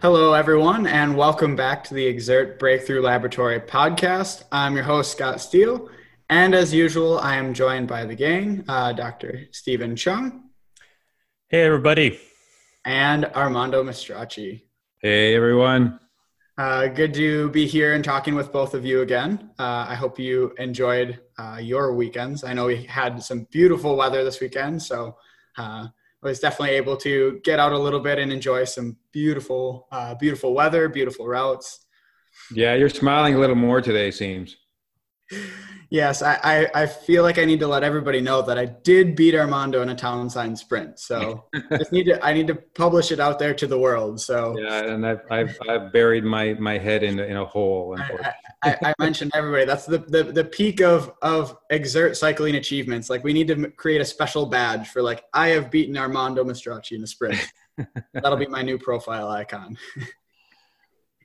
Hello, everyone, and welcome back to the Xert Breakthrough Laboratory podcast. I'm your host, Scott Steele, and as usual, I am joined by the gang, uh, Dr. Stephen Cheung. Hey, everybody. And Armando Mastracci. Hey, everyone. Uh, good to be here and talking with both of you again. Uh, I hope you enjoyed uh, your weekends. I know we had some beautiful weather this weekend, so uh, was definitely able to get out a little bit and enjoy some beautiful, uh, beautiful weather, beautiful routes. Yeah, you're smiling a little more today, seems. Yes, I, I, I, feel like I need to let everybody know that I did beat Armando in a town sign sprint. So just need to I need to publish it out there to the world. So yeah, and I've I've, I've buried my my head in in a hole. I, I, I, mentioned everybody. That's the, the the peak of of Xert cycling achievements. Like we need to create a special badge for like I have beaten Armando Mastracci in a sprint. That'll be my new profile icon.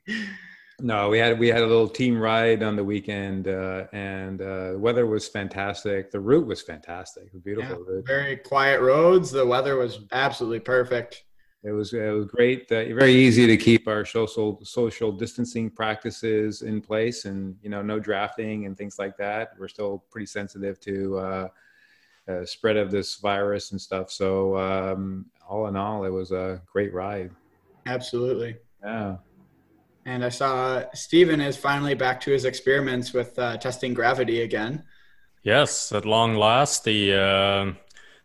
No, we had we had a little team ride on the weekend, uh, and uh, the weather was fantastic. The route was fantastic, beautiful yeah, route. Very quiet roads. The weather was absolutely perfect. It was it was great. Uh, very easy to keep our social social distancing practices in place, and you know, no drafting and things like that. We're still pretty sensitive to uh, uh, spread of this virus and stuff. So, um, all in all, it was a great ride. Absolutely. Yeah. And I saw Stephen is finally back to his experiments with uh, testing gravity again. Yes, at long last, the uh,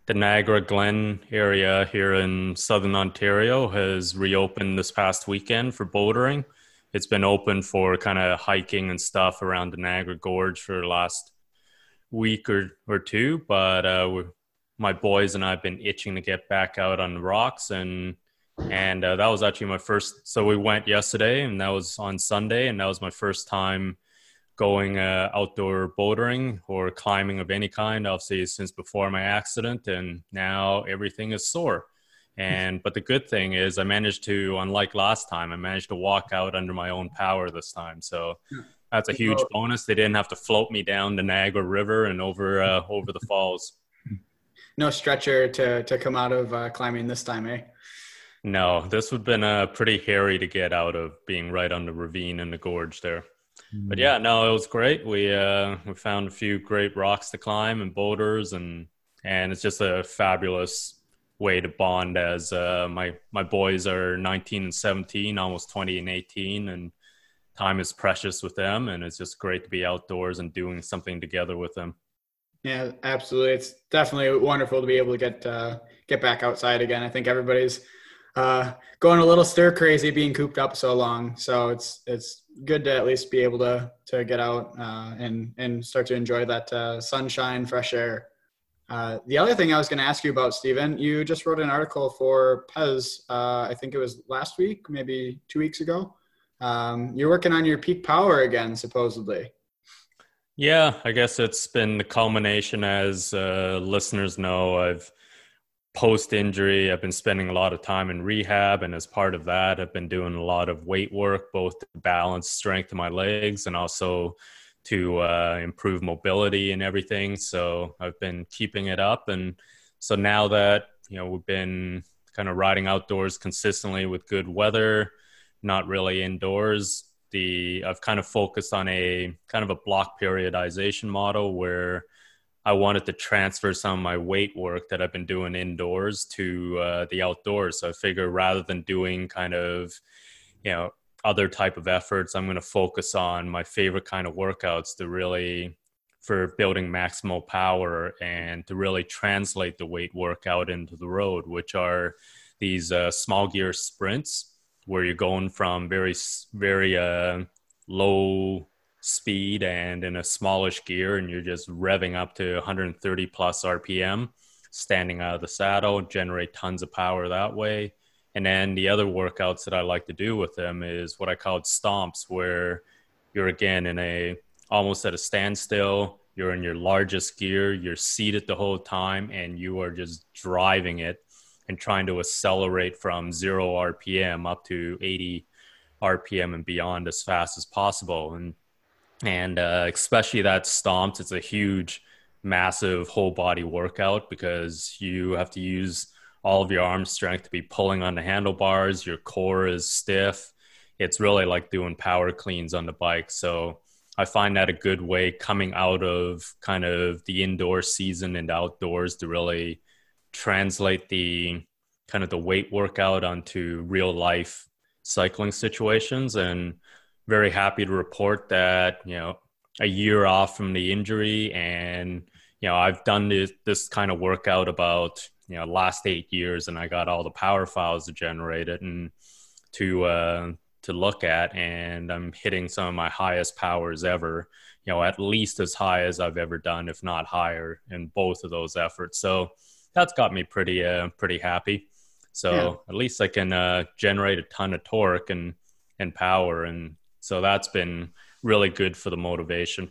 the Niagara Glen area here in southern Ontario has reopened this past weekend for bouldering. It's been open for kind of hiking and stuff around the Niagara Gorge for the last week or, or two, but uh, my boys and I have been itching to get back out on the rocks and and uh, that was actually my first so we went yesterday and that was on sunday and that was my first time going uh, outdoor bouldering or climbing of any kind. Obviously since before my accident and now everything is sore. And but the good thing is i managed to unlike last time i managed to walk out under my own power this time. So that's a huge bonus. They didn't have to float me down the niagara river and over uh, over the falls. No stretcher to to come out of uh, climbing this time eh no, this would have been uh, pretty hairy to get out of being right on the ravine in the gorge there. Mm. But yeah, no, it was great. We uh, we found a few great rocks to climb and boulders, and and it's just a fabulous way to bond as uh, my my boys are 19 and 17, almost 20 and 18, and time is precious with them, and it's just great to be outdoors and doing something together with them. Yeah, absolutely. It's definitely wonderful to be able to get uh, get back outside again. I think everybody's uh, going a little stir crazy being cooped up so long. So it's it's good to at least be able to to get out uh, and and start to enjoy that uh, sunshine, fresh air. Uh, the other thing I was going to ask you about, Stephen, you just wrote an article for Pez. Uh, I think it was last week, maybe two weeks ago. Um, you're working on your peak power again, supposedly. Yeah, I guess it's been the culmination. As uh, listeners know, I've post injury, I've been spending a lot of time in rehab. And as part of that, I've been doing a lot of weight work, both to balance strength in my legs and also to uh, improve mobility and everything. So I've been keeping it up. And so now that, you know, we've been kind of riding outdoors consistently with good weather, not really indoors. The I've kind of focused on a kind of a block periodization model where I wanted to transfer some of my weight work that I've been doing indoors to uh, the outdoors. So I figure rather than doing kind of, you know, other type of efforts, I'm going to focus on my favorite kind of workouts to really for building maximal power and to really translate the weight workout into the road, which are these uh, small gear sprints where you're going from very, very uh, low speed and in a smallish gear and you're just revving up to 130 plus rpm standing out of the saddle generate tons of power that way. And then the other workouts that i like to do with them is what i call stomps where you're again in a almost at a standstill you're in your largest gear you're seated the whole time and you are just driving it and trying to accelerate from 0 rpm up to 80 rpm and beyond as fast as possible. And and uh, especially that stomped it's a huge massive whole body workout because you have to use all of your arm strength to be pulling on the handlebars. Your core is stiff. It's really like doing power cleans on the bike. So I find that a good way coming out of kind of the indoor season and outdoors to really translate the kind of the weight workout onto real life cycling situations and very happy to report that you know a year off from the injury and you know i've done this, this kind of workout about you know last eight years and i got all the power files to generate it and to uh to look at and i'm hitting some of my highest powers ever you know at least as high as i've ever done if not higher in both of those efforts so that's got me pretty uh pretty happy so yeah. at least i can uh generate a ton of torque and and power and so that's been really good for the motivation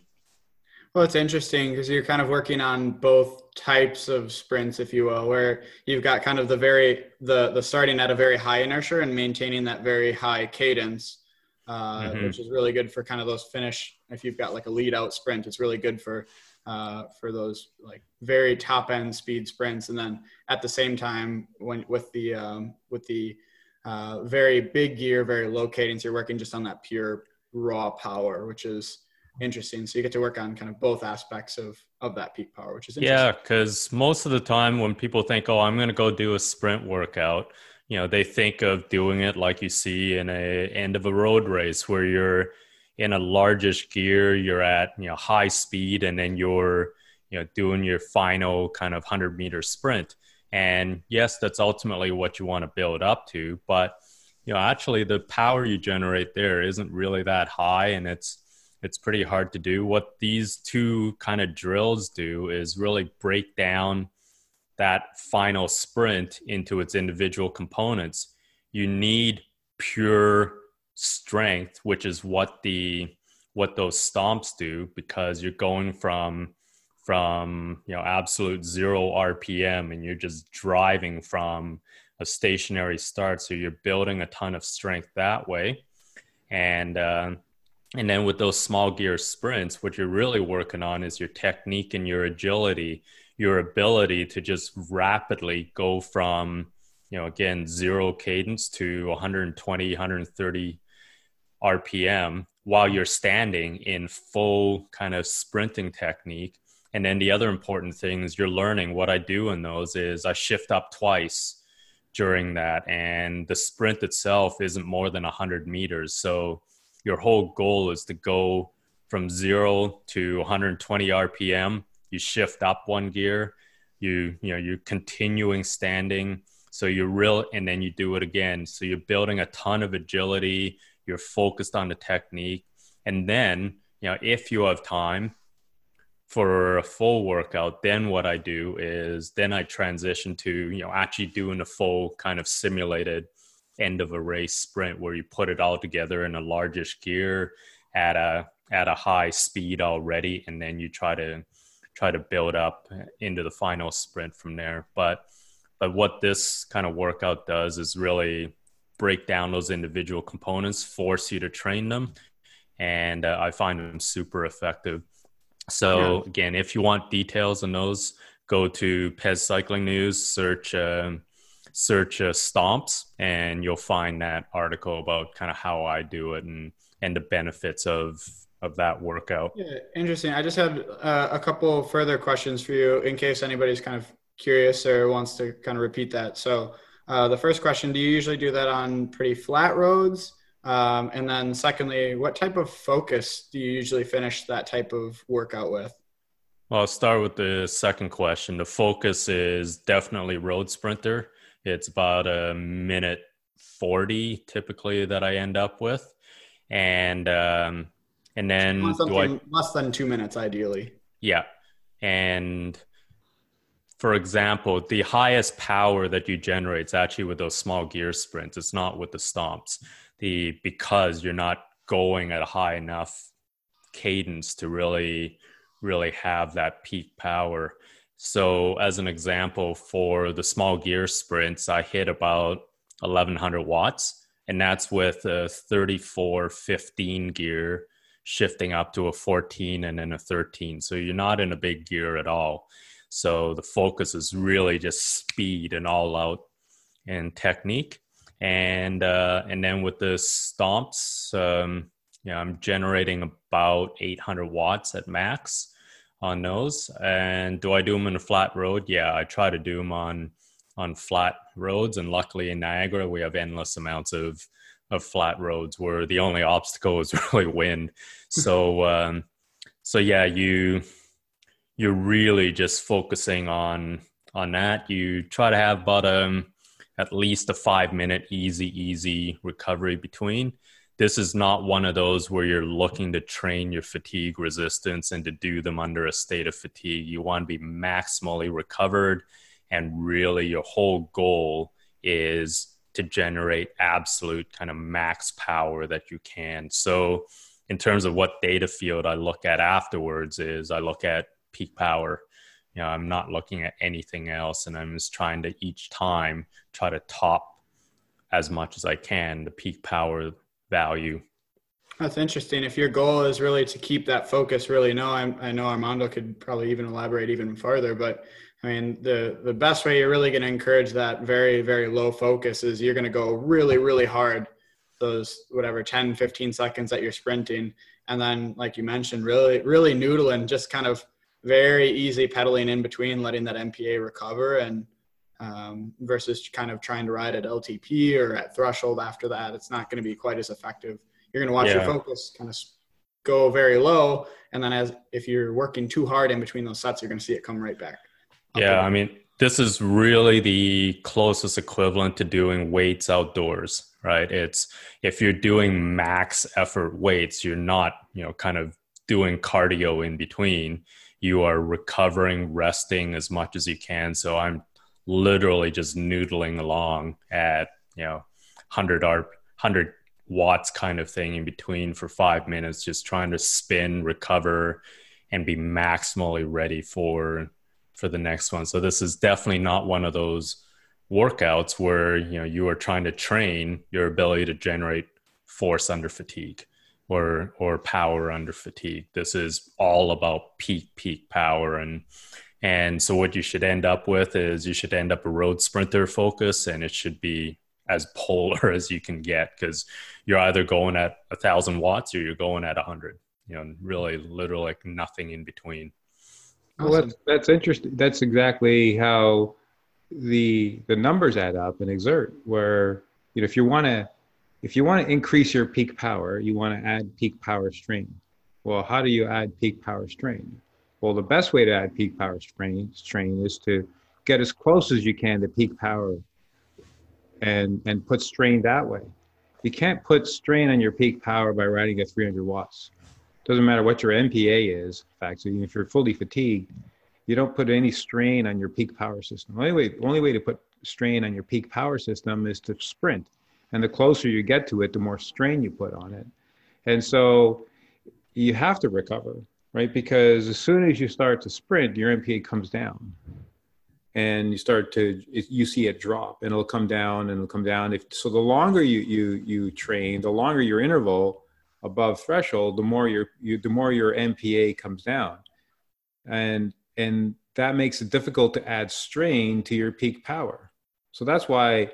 well, it's interesting because you're kind of working on both types of sprints, if you will, where you've got kind of the very the the starting at a very high inertia and maintaining that very high cadence, uh, mm-hmm. which is really good for kind of those finish. If you've got like a lead out sprint, it's really good for uh, for those like very top end speed sprints. And then at the same time, when with the um, with the uh, very big gear, very low cadence, you're working just on that pure raw power, which is interesting. So you get to work on kind of both aspects of of that peak power, which is yeah. Because most of the time, when people think, "Oh, I'm going to go do a sprint workout," you know, they think of doing it like you see in a end of a road race where you're in a largish gear, you're at you know high speed, and then you're you know doing your final kind of hundred meter sprint. And yes, that's ultimately what you want to build up to, but you know, actually, the power you generate there isn't really that high, and it's it's pretty hard to do. What these two kind of drills do is really break down that final sprint into its individual components. You need pure strength, which is what the what those stomps do because you're going from from you know absolute zero rpm and you're just driving from a stationary start so you're building a ton of strength that way and uh, and then with those small gear sprints, what you're really working on is your technique and your agility, your ability to just rapidly go from, you know, again, zero cadence to 120, 130 RPM while you're standing in full kind of sprinting technique. And then the other important thing is you're learning what I do in those is I shift up twice during that. And the sprint itself isn't more than 100 meters. So, your whole goal is to go from zero to 120 RPM. You shift up one gear, you you know you're continuing standing, so you're real, and then you do it again. So you're building a ton of agility. You're focused on the technique, and then you know if you have time for a full workout, then what I do is then I transition to you know actually doing a full kind of simulated end of a race sprint where you put it all together in a largish gear at a at a high speed already and then you try to try to build up into the final sprint from there. But but what this kind of workout does is really break down those individual components force you to train them and uh, i find them super effective so yeah. again if you want details on those go to pez cycling news search um, search uh, stomps and you'll find that article about kind of how I do it and and the benefits of of that workout. Yeah, interesting. I just had uh, a couple further questions for you in case anybody's kind of curious or wants to kind of repeat that. So, uh, the first question: Do you usually do that on pretty flat roads? Um, and then, secondly, what type of focus do you usually finish that type of workout with? Well, I'll start with the second question. The focus is definitely road sprinter. It's about a minute 40 typically that I end up with. And, um, and then I, less than two minutes, ideally. Yeah. And for example, the highest power that you generate is actually with those small gear sprints. It's not with the stomps. The because you're not going at a high enough cadence to really, really have that peak power. So, as an example, for the small gear sprints, I hit about 1100 watts, and that's with a 34 15 gear shifting up to a 14 and then a 13. So, you're not in a big gear at all. So the focus is really just speed and all out and technique. And uh, and then with the stomps, um, know, I'm generating about 800 watts at max on those. And do I do them in a flat road? Yeah, I try to do them on on flat roads. And luckily in Niagara, we have endless amounts of of flat roads where the only obstacle is really wind. So um, so yeah, you you're really just focusing on on that. You try to have about um at least a five minute easy easy recovery between. This is not one of those where you're looking to train your fatigue resistance and to do them under a state of fatigue. You want to be maximally recovered, and really your whole goal is to generate absolute kind of max power that you can. So, in terms of what data field I look at afterwards, is I look at peak power. You know, I'm not looking at anything else, and I'm just trying to each time try to top as much as I can the peak power value. That's interesting. If your goal is really to keep that focus, really, no, I'm, I know Armando could probably even elaborate even further, but I mean, the the best way you're really going to encourage that very very low focus is you're going to go really really hard those whatever 10 15 seconds that you're sprinting and then like you mentioned really really noodling just kind of very easy pedaling in between letting that mpa recover and um, versus kind of trying to ride at ltp or at threshold after that it's not going to be quite as effective you're going to watch yeah. your focus kind of go very low and then as if you're working too hard in between those sets you're going to see it come right back yeah, I mean, this is really the closest equivalent to doing weights outdoors, right? It's if you're doing max effort weights, you're not, you know, kind of doing cardio in between. You are recovering, resting as much as you can. So I'm literally just noodling along at, you know, 100 ARP, 100 watts kind of thing in between for five minutes, just trying to spin, recover, and be maximally ready for for the next one. So this is definitely not one of those workouts where you know you are trying to train your ability to generate force under fatigue or or power under fatigue. This is all about peak peak power and and so what you should end up with is you should end up a road sprinter focus and it should be as polar as you can get because you're either going at a thousand watts or you're going at a hundred. You know, really literally like nothing in between. Well, that's that's interesting. That's exactly how the the numbers add up and Xert. Where you know if you want to if you want to increase your peak power, you want to add peak power strain. Well, how do you add peak power strain? Well, the best way to add peak power strain strain is to get as close as you can to peak power and and put strain that way. You can't put strain on your peak power by riding at 300 watts doesn't matter what your MPA is. In fact, so if you're fully fatigued, you don't put any strain on your peak power system. The only way, only way to put strain on your peak power system is to sprint. And the closer you get to it, the more strain you put on it. And so you have to recover, right? Because as soon as you start to sprint, your MPA comes down and you start to you see it drop and it'll come down and it'll come down if so the longer you you you train the longer your interval above threshold, the more your you, the more your MPA comes down, and and that makes it difficult to add strain to your peak power. So that's why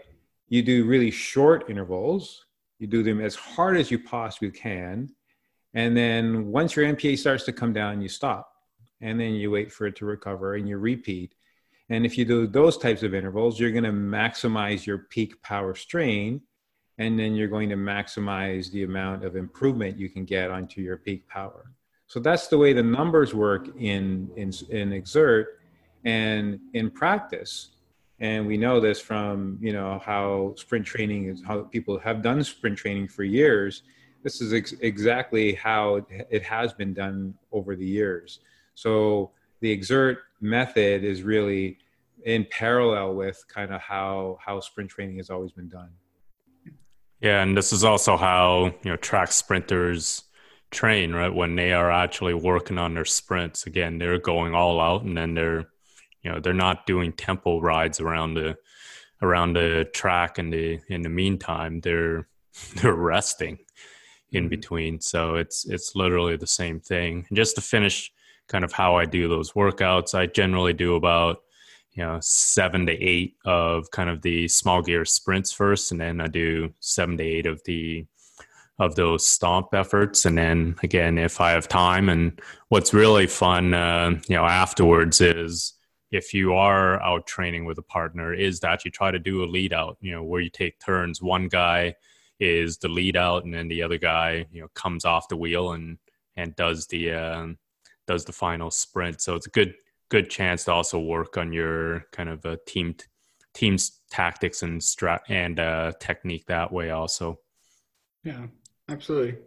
you do really short intervals. You do them as hard as you possibly can, and then once your MPA starts to come down, you stop, and then you wait for it to recover and you repeat. And if you do those types of intervals, you're going to maximize your peak power strain and then you're going to maximize the amount of improvement you can get onto your peak power. So that's the way the numbers work in, in, in Xert and in practice. And we know this from, you know, how sprint training is, how people have done sprint training for years. This is ex- exactly how it has been done over the years. So the Xert method is really in parallel with kind of how, how sprint training has always been done. Yeah, and this is also how you know track sprinters train, right? When they are actually working on their sprints, again, they're going all out, and then they're you know they're not doing tempo rides around the around the track in the in the meantime they're they're resting in mm-hmm. between so it's it's literally the same thing and just to finish kind of how I do those workouts. I generally do about you know seven to eight of kind of the small gear sprints first, and then I do seven to eight of the of those stomp efforts and then again if i have time and what's really fun uh, you know afterwards is if you are out training with a partner is that you try to do a lead out you know where you take turns one guy is the lead out and then the other guy you know comes off the wheel and and does the uh, does the final sprint so it's a good good chance to also work on your kind of a team team's tactics and strat and uh, technique that way also yeah absolutely.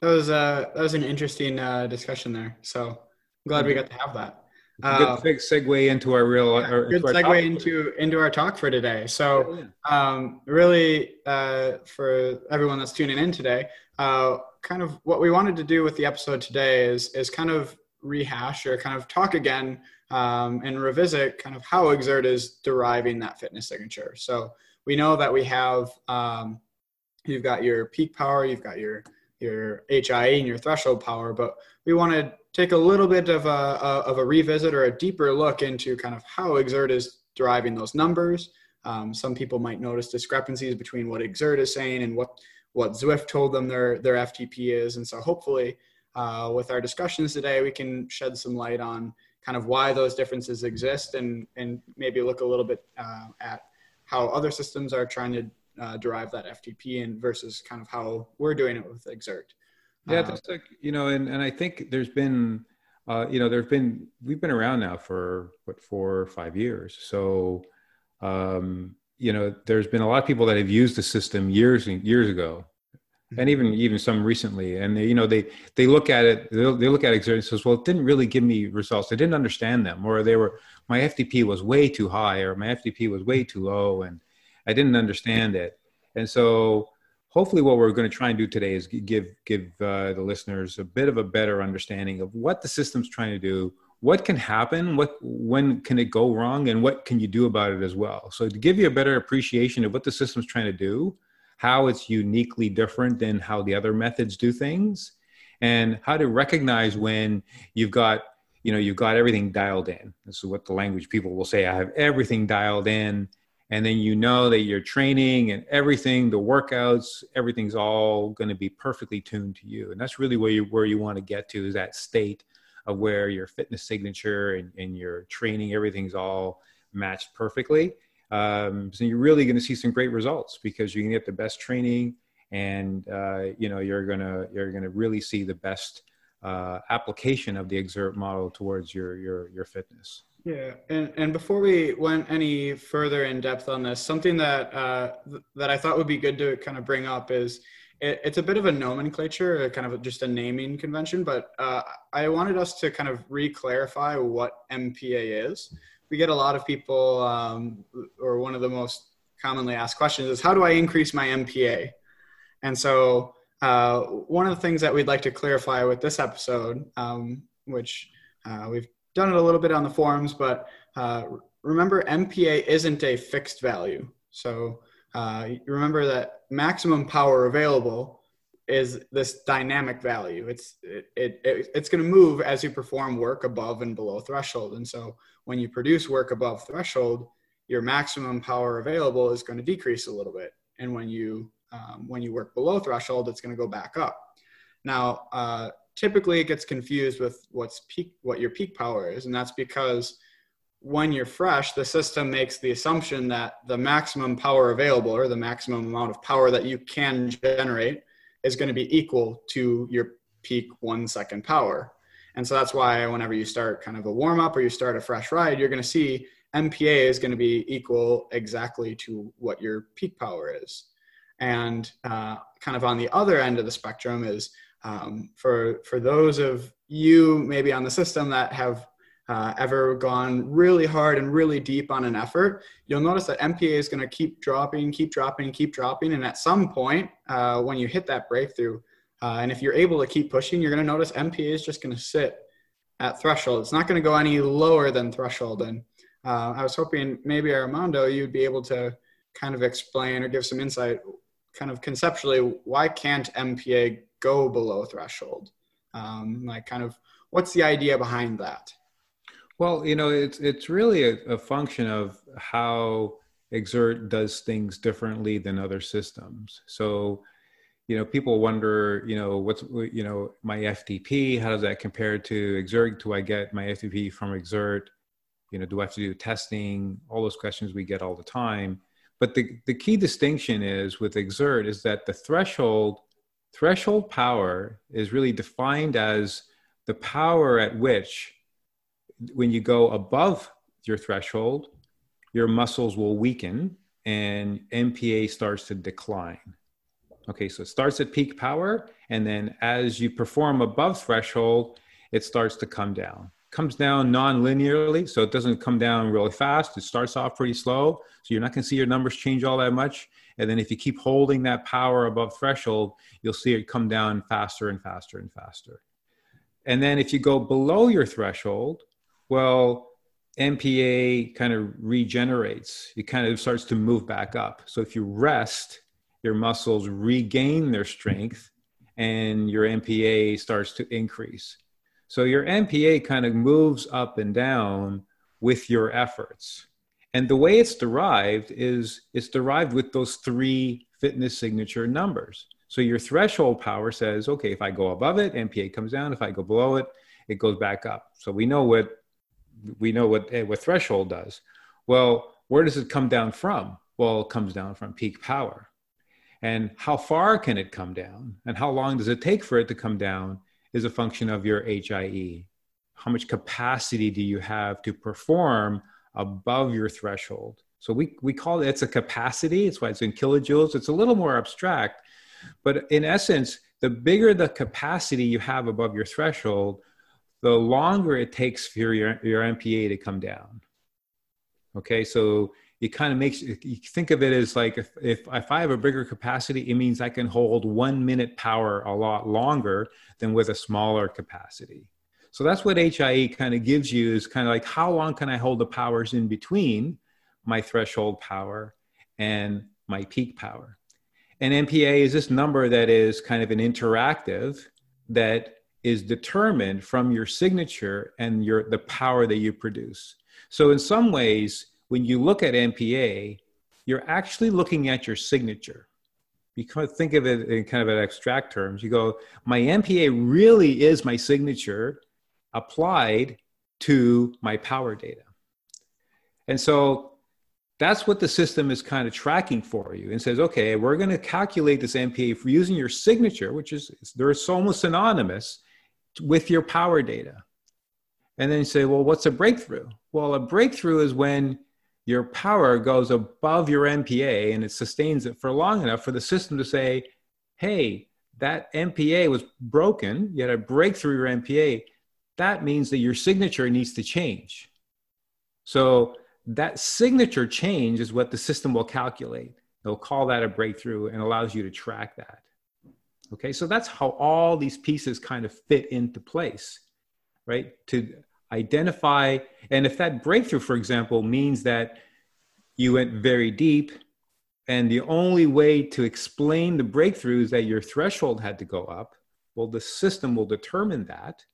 That was uh, that was an interesting uh, discussion there. So I'm glad we got to have that. Uh, good segue into our real. Yeah, our, good segue into into our talk for today. So, um, really, uh, for everyone that's tuning in today, uh, kind of what we wanted to do with the episode today is is kind of rehash or kind of talk again um, and revisit kind of how Xert is deriving that fitness signature. So we know that we have um, you've got your peak power, you've got your your HIE and your threshold power, but we want to take a little bit of a, of a revisit or a deeper look into kind of how Xert is deriving those numbers. Um, some people might notice discrepancies between what Xert is saying and what what Zwift told them their their FTP is, and so hopefully uh, with our discussions today, we can shed some light on kind of why those differences exist and and maybe look a little bit uh, at how other systems are trying to uh, derive that FTP and versus kind of how we're doing it with Xert. Yeah, uh, that's like you know, and and I think there's been, uh, you know, there's been we've been around now for what four or five years, so. Um, you know, there's been a lot of people that have used the system years and years ago, and even even some recently and they, you know they they look at it they look at it and says well it didn't really give me results i didn't understand them or they were my ftp was way too high or my ftp was way too low and I didn't understand it. And so hopefully what we're going to try and do today is give give uh, the listeners a bit of a better understanding of what the system's trying to do what can happen what when can it go wrong and what can you do about it as well. So to give you a better appreciation of what the system's trying to do how it's uniquely different than how the other methods do things and how to recognize when you've got you know you've got everything dialed in. This is what the language people will say i have everything dialed in and then you know that your training and everything the workouts everything's all going to be perfectly tuned to you. And that's really where you where you want to get to is that state of where your fitness signature and, and your training everything's all matched perfectly. Um, so you're really going to see some great results because you can get the best training and uh, you know you're gonna you're gonna really see the best uh, application of the Xert model towards your your your fitness yeah, and, and before we went any further in depth on this, something that uh, th- that I thought would be good to kind of bring up is it, it's a bit of a nomenclature, kind of just a naming convention, but uh, I wanted us to kind of re-clarify what MPA is. We get a lot of people, um, or one of the most commonly asked questions is, how do I increase my MPA? And so uh, one of the things that we'd like to clarify with this episode, um, which uh, we've done it a little bit on the forums, but uh, remember MPA isn't a fixed value. So uh, remember that maximum power available is this dynamic value. It's it, it, it it's going to move as you perform work above and below threshold. And so when you produce work above threshold, your maximum power available is going to decrease a little bit. And when you um, when you work below threshold, it's going to go back up. Now, uh, typically it gets confused with what's peak what your peak power is and that's because when you're fresh the system makes the assumption that the maximum power available or the maximum amount of power that you can generate is going to be equal to your peak one second power. And so that's why whenever you start kind of a warm up or you start a fresh ride you're going to see mpa is going to be equal exactly to what your peak power is. And uh, kind of on the other end of the spectrum is um, for for those of you maybe on the system that have uh, ever gone really hard and really deep on an effort, you'll notice that MPA is going to keep dropping, keep dropping, keep dropping, and at some point, uh, when you hit that breakthrough, uh, and if you're able to keep pushing, you're going to notice MPA is just going to sit at threshold. It's not going to go any lower than threshold. And uh, I was hoping maybe Armando, you'd be able to kind of explain or give some insight, kind of conceptually, why can't MPA go below threshold? Um, like kind of what's the idea behind that? Well, you know, it's it's really a, a function of how Xert does things differently than other systems. So, you know, people wonder, you know, what's you know my FTP? How does that compare to Xert? Do I get my FTP from Xert? You know, do I have to do testing? All those questions we get all the time. But the, the key distinction is with Xert is that the threshold threshold power is really defined as the power at which when you go above your threshold, your muscles will weaken and MPA starts to decline. Okay, so it starts at peak power, and then as you perform above threshold, it starts to come down. Comes down non-linearly, so it doesn't come down really fast. It starts off pretty slow, so you're not going to see your numbers change all that much. And then if you keep holding that power above threshold, you'll see it come down faster and faster and faster. And then if you go below your threshold, well, MPA kind of regenerates. It kind of starts to move back up. So if you rest, your muscles regain their strength and your MPA starts to increase. So your MPA kind of moves up and down with your efforts. And the way it's derived is it's derived with those three fitness signature numbers. So your threshold power says, okay, if I go above it, MPA comes down. If I go below it, it goes back up. So we know what we know what eh, what threshold does. Well, where does it come down from? Well, it comes down from peak power. And how far can it come down? And how long does it take for it to come down is a function of your HIE. How much capacity do you have to perform above your threshold? So we, we call it, it's a capacity. It's why it's in kilojoules. It's a little more abstract. But in essence, the bigger the capacity you have above your threshold, the longer it takes for your, your MPA to come down. Okay, so it kind of makes you think of it as like if, if, if I have a bigger capacity, it means I can hold one minute power a lot longer than with a smaller capacity. So that's what HIE kind of gives you is kind of like how long can I hold the powers in between my threshold power and my peak power. And MPA is this number that is kind of an interactive that is determined from your signature and your the power that you produce. So in some ways, when you look at MPA, you're actually looking at your signature. Because think of it in kind of an abstract terms. You go, my MPA really is my signature applied to my power data. And so that's what the system is kind of tracking for you and says, okay, we're going to calculate this MPA for using your signature, which is they're almost synonymous with your power data. And then you say, well, what's a breakthrough? Well, a breakthrough is when your power goes above your MPA and it sustains it for long enough for the system to say, hey, that MPA was broken, you had a breakthrough your MPA. That means that your signature needs to change. So that signature change is what the system will calculate. They'll call that a breakthrough and allows you to track that. Okay, so that's how all these pieces kind of fit into place, right? To identify, and if that breakthrough, for example, means that you went very deep, and the only way to explain the breakthrough is that your threshold had to go up, well, the system will determine that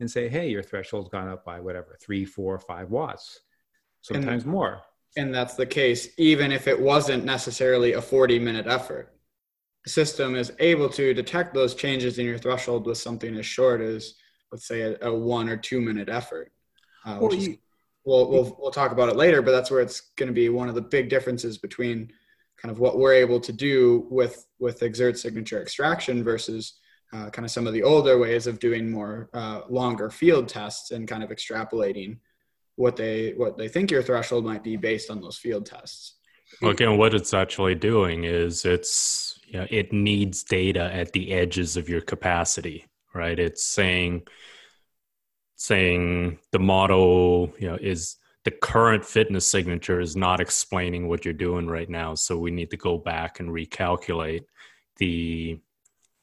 and say, hey, your threshold's gone up by whatever, three, four, five watts, sometimes and, more. And that's the case, even if it wasn't necessarily a 40 minute effort The system is able to detect those changes in your threshold with something as short as let's say a, a one or two minute effort uh, well, is, we'll, we'll, we'll talk about it later but that's where it's going to be one of the big differences between kind of what we're able to do with with Xert signature extraction versus uh, kind of some of the older ways of doing more uh, longer field tests and kind of extrapolating what they what they think your threshold might be based on those field tests well, again what it's actually doing is it's you know, it needs data at the edges of your capacity, right? It's saying saying the model, you know, is the current fitness signature is not explaining what you're doing right now. So we need to go back and recalculate the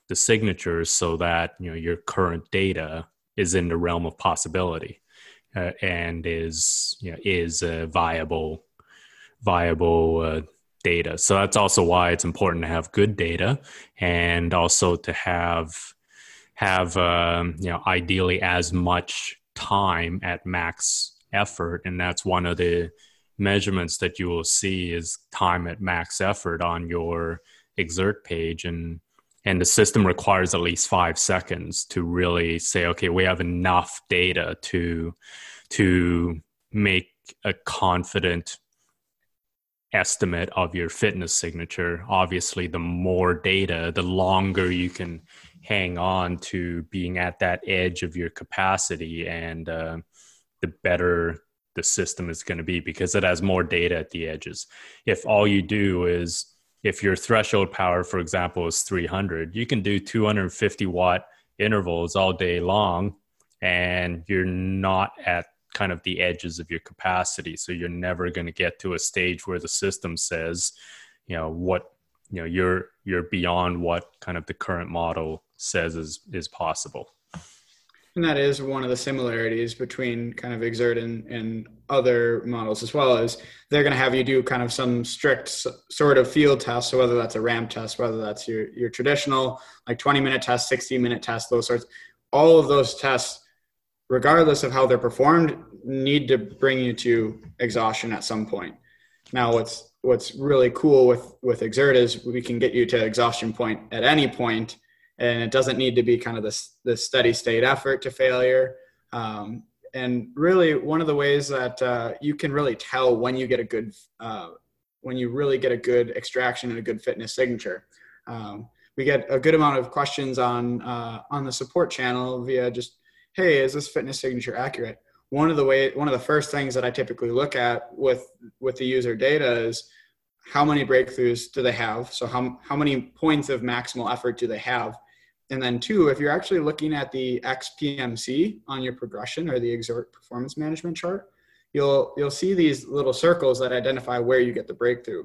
the signatures so that you know your current data is in the realm of possibility uh, and is you know is a viable viable uh, data. So that's also why it's important to have good data and also to have have um, you know ideally as much time at max effort and that's one of the measurements that you will see is time at max effort on your Xert page and and the system requires at least five seconds to really say okay we have enough data to to make a confident estimate of your fitness signature obviously the more data the longer you can hang on to being at that edge of your capacity and uh, the better the system is going to be because it has more data at the edges. If all you do is, if your threshold power, for example, is 300, you can do 250 watt intervals all day long and you're not at kind of the edges of your capacity. So you're never going to get to a stage where the system says, you know, what, you know, you're, you're beyond what kind of the current model says is, is possible. And that is one of the similarities between kind of Xert and, and other models as well as they're going to have you do kind of some strict sort of field test. So whether that's a ramp test, whether that's your, your traditional like 20 minute test, 60 minute test, those sorts, all of those tests, regardless of how they're performed, need to bring you to exhaustion at some point. Now what's, what's really cool with, with Xert is we can get you to exhaustion point at any point and it doesn't need to be kind of this this steady state effort to failure. Um, and really, one of the ways that uh, you can really tell when you get a good uh, when you really get a good extraction and a good fitness signature. Um, we get a good amount of questions on uh, on the support channel via just, hey, is this fitness signature accurate? One of the way one of the first things that I typically look at with with the user data is how many breakthroughs do they have? So how how many points of maximal effort do they have? And then two, if you're actually looking at the XPMC on your progression or the Xert performance management chart, you'll you'll see these little circles that identify where you get the breakthrough.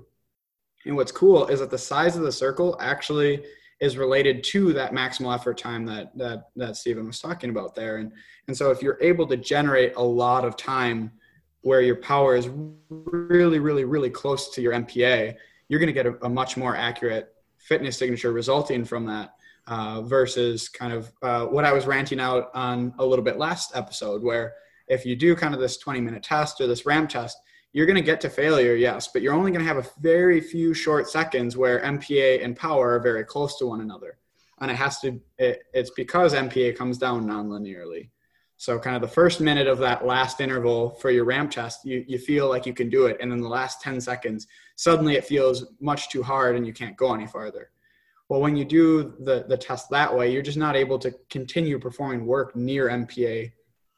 And what's cool is that the size of the circle actually is related to that maximal effort time that that that Stephen was talking about there. And and so if you're able to generate a lot of time where your power is really, really, really close to your MPA, you're going to get a, a much more accurate fitness signature resulting from that uh, versus kind of uh, what I was ranting out on a little bit last episode, where if you do kind of this 20 minute test or this ramp test, you're going to get to failure, yes, but you're only going to have a very few short seconds where MPA and power are very close to one another. And it has to, it, it's because MPA comes down non-linearly. So kind of the first minute of that last interval for your ramp test, you, you feel like you can do it. And then the last 10 seconds, suddenly it feels much too hard and you can't go any farther. Well, when you do the, the test that way, you're just not able to continue performing work near MPA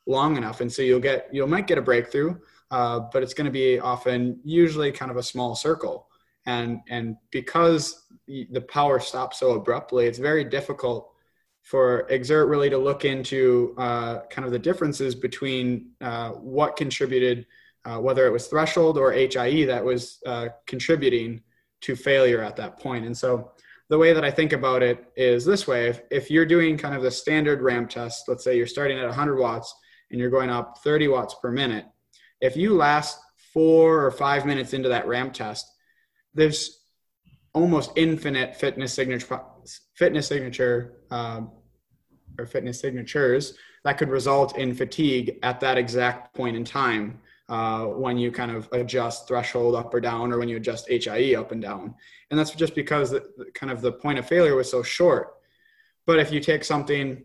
long enough. And so you'll get, you might get a breakthrough, uh, but it's going to be often usually kind of a small circle. And, and because the power stops so abruptly, it's very difficult for Xert really to look into uh, kind of the differences between uh, what contributed, uh, whether it was threshold or HIE that was uh, contributing to failure at that point. And so the way that I think about it is this way. If, if you're doing kind of the standard ramp test, let's say you're starting at 100 watts and you're going up 30 watts per minute, if you last four or five minutes into that ramp test, there's almost infinite fitness signature, fitness signature um, or fitness signatures that could result in fatigue at that exact point in time uh, when you kind of adjust threshold up or down or when you adjust HIE up and down. And that's just because the, kind of the point of failure was so short. But if you take something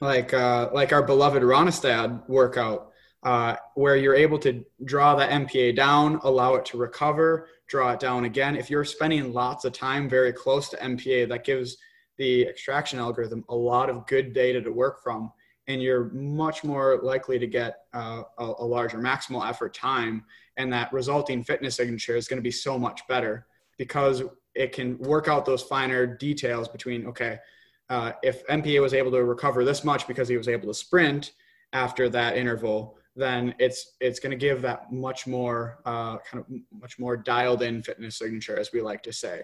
like uh, like our beloved Rønnestad workout, uh, where you're able to draw the MPA down, allow it to recover, draw it down again. If you're spending lots of time very close to MPA, that gives the extraction algorithm a lot of good data to work from and you're much more likely to get uh, a, a, larger maximal effort time and that resulting fitness signature is going to be so much better because it can work out those finer details between okay uh, if mpa was able to recover this much because he was able to sprint after that interval then it's it's going to give that much more uh, kind of much more dialed in fitness signature as we like to say.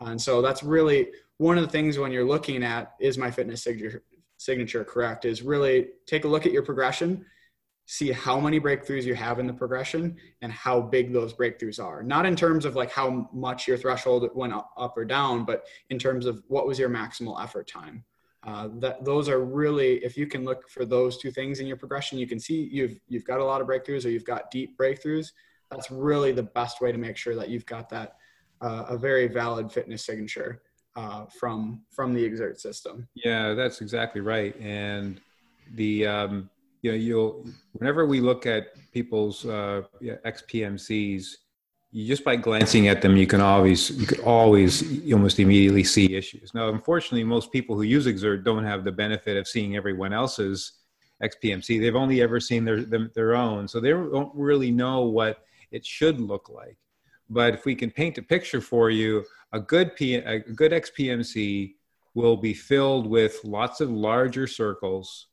And so that's really one of the things when you're looking at is my fitness signature signature correct is really take a look at your progression see how many breakthroughs you have in the progression and how big those breakthroughs are. Not in terms of like how much your threshold went up or down but in terms of what was your maximal effort time. Uh, that those are really if you can look for those two things in your progression you can see you've you've got a lot of breakthroughs or you've got deep breakthroughs. That's really the best way to make sure that you've got that uh, a very valid fitness signature uh, from from the Xert system yeah that's exactly right and the um, you know you'll whenever we look at people's uh, xpmcs you just by glancing at them, you can always you could always almost immediately see issues. Now, unfortunately, most people who use Xert don't have the benefit of seeing everyone else's XPMC. They've only ever seen their them, their own, so they don't really know what it should look like. But if we can paint a picture for you, a good P, a good XPMC will be filled with lots of larger circles.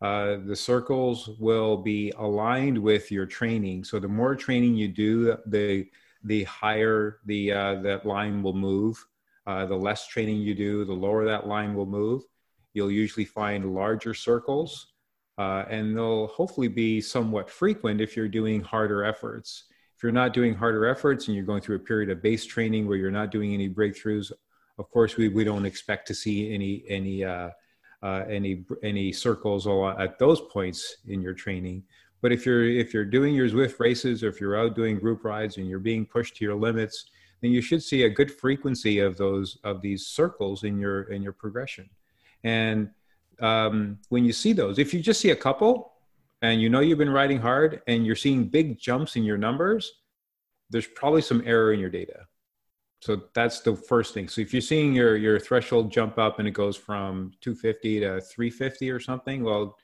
Uh, the circles will be aligned with your training. So the more training you do, the the higher the uh, that line will move. Uh, the less training you do, the lower that line will move. You'll usually find larger circles, uh, and they'll hopefully be somewhat frequent if you're doing harder efforts. If you're not doing harder efforts and you're going through a period of base training where you're not doing any breakthroughs, of course we, we don't expect to see any any uh, uh, any any circles at those points in your training. But if you're if you're doing your Zwift races or if you're out doing group rides and you're being pushed to your limits, then you should see a good frequency of those of these circles in your in your progression. And um, when you see those, if you just see a couple and you know you've been riding hard and you're seeing big jumps in your numbers, there's probably some error in your data. So that's the first thing. So if you're seeing your your threshold jump up and it goes from 250 to 350 or something, well,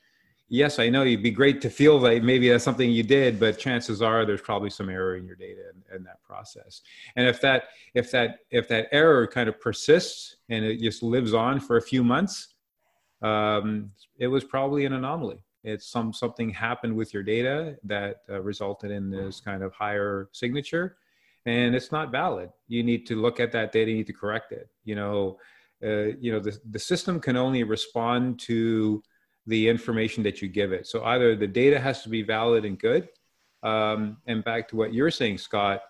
yes, I know it'd be great to feel like maybe that's something you did, but chances are there's probably some error in your data in, in, that process. And if that if that if that error kind of persists and it just lives on for a few months, um, it was probably an anomaly. It's some something happened with your data that uh, resulted in this kind of higher signature, and it's not valid. You need to look at that data. You need to correct it. You know, uh, you know the the system can only respond to the information that you give it. So either the data has to be valid and good, um, and back to what you're saying, Scott.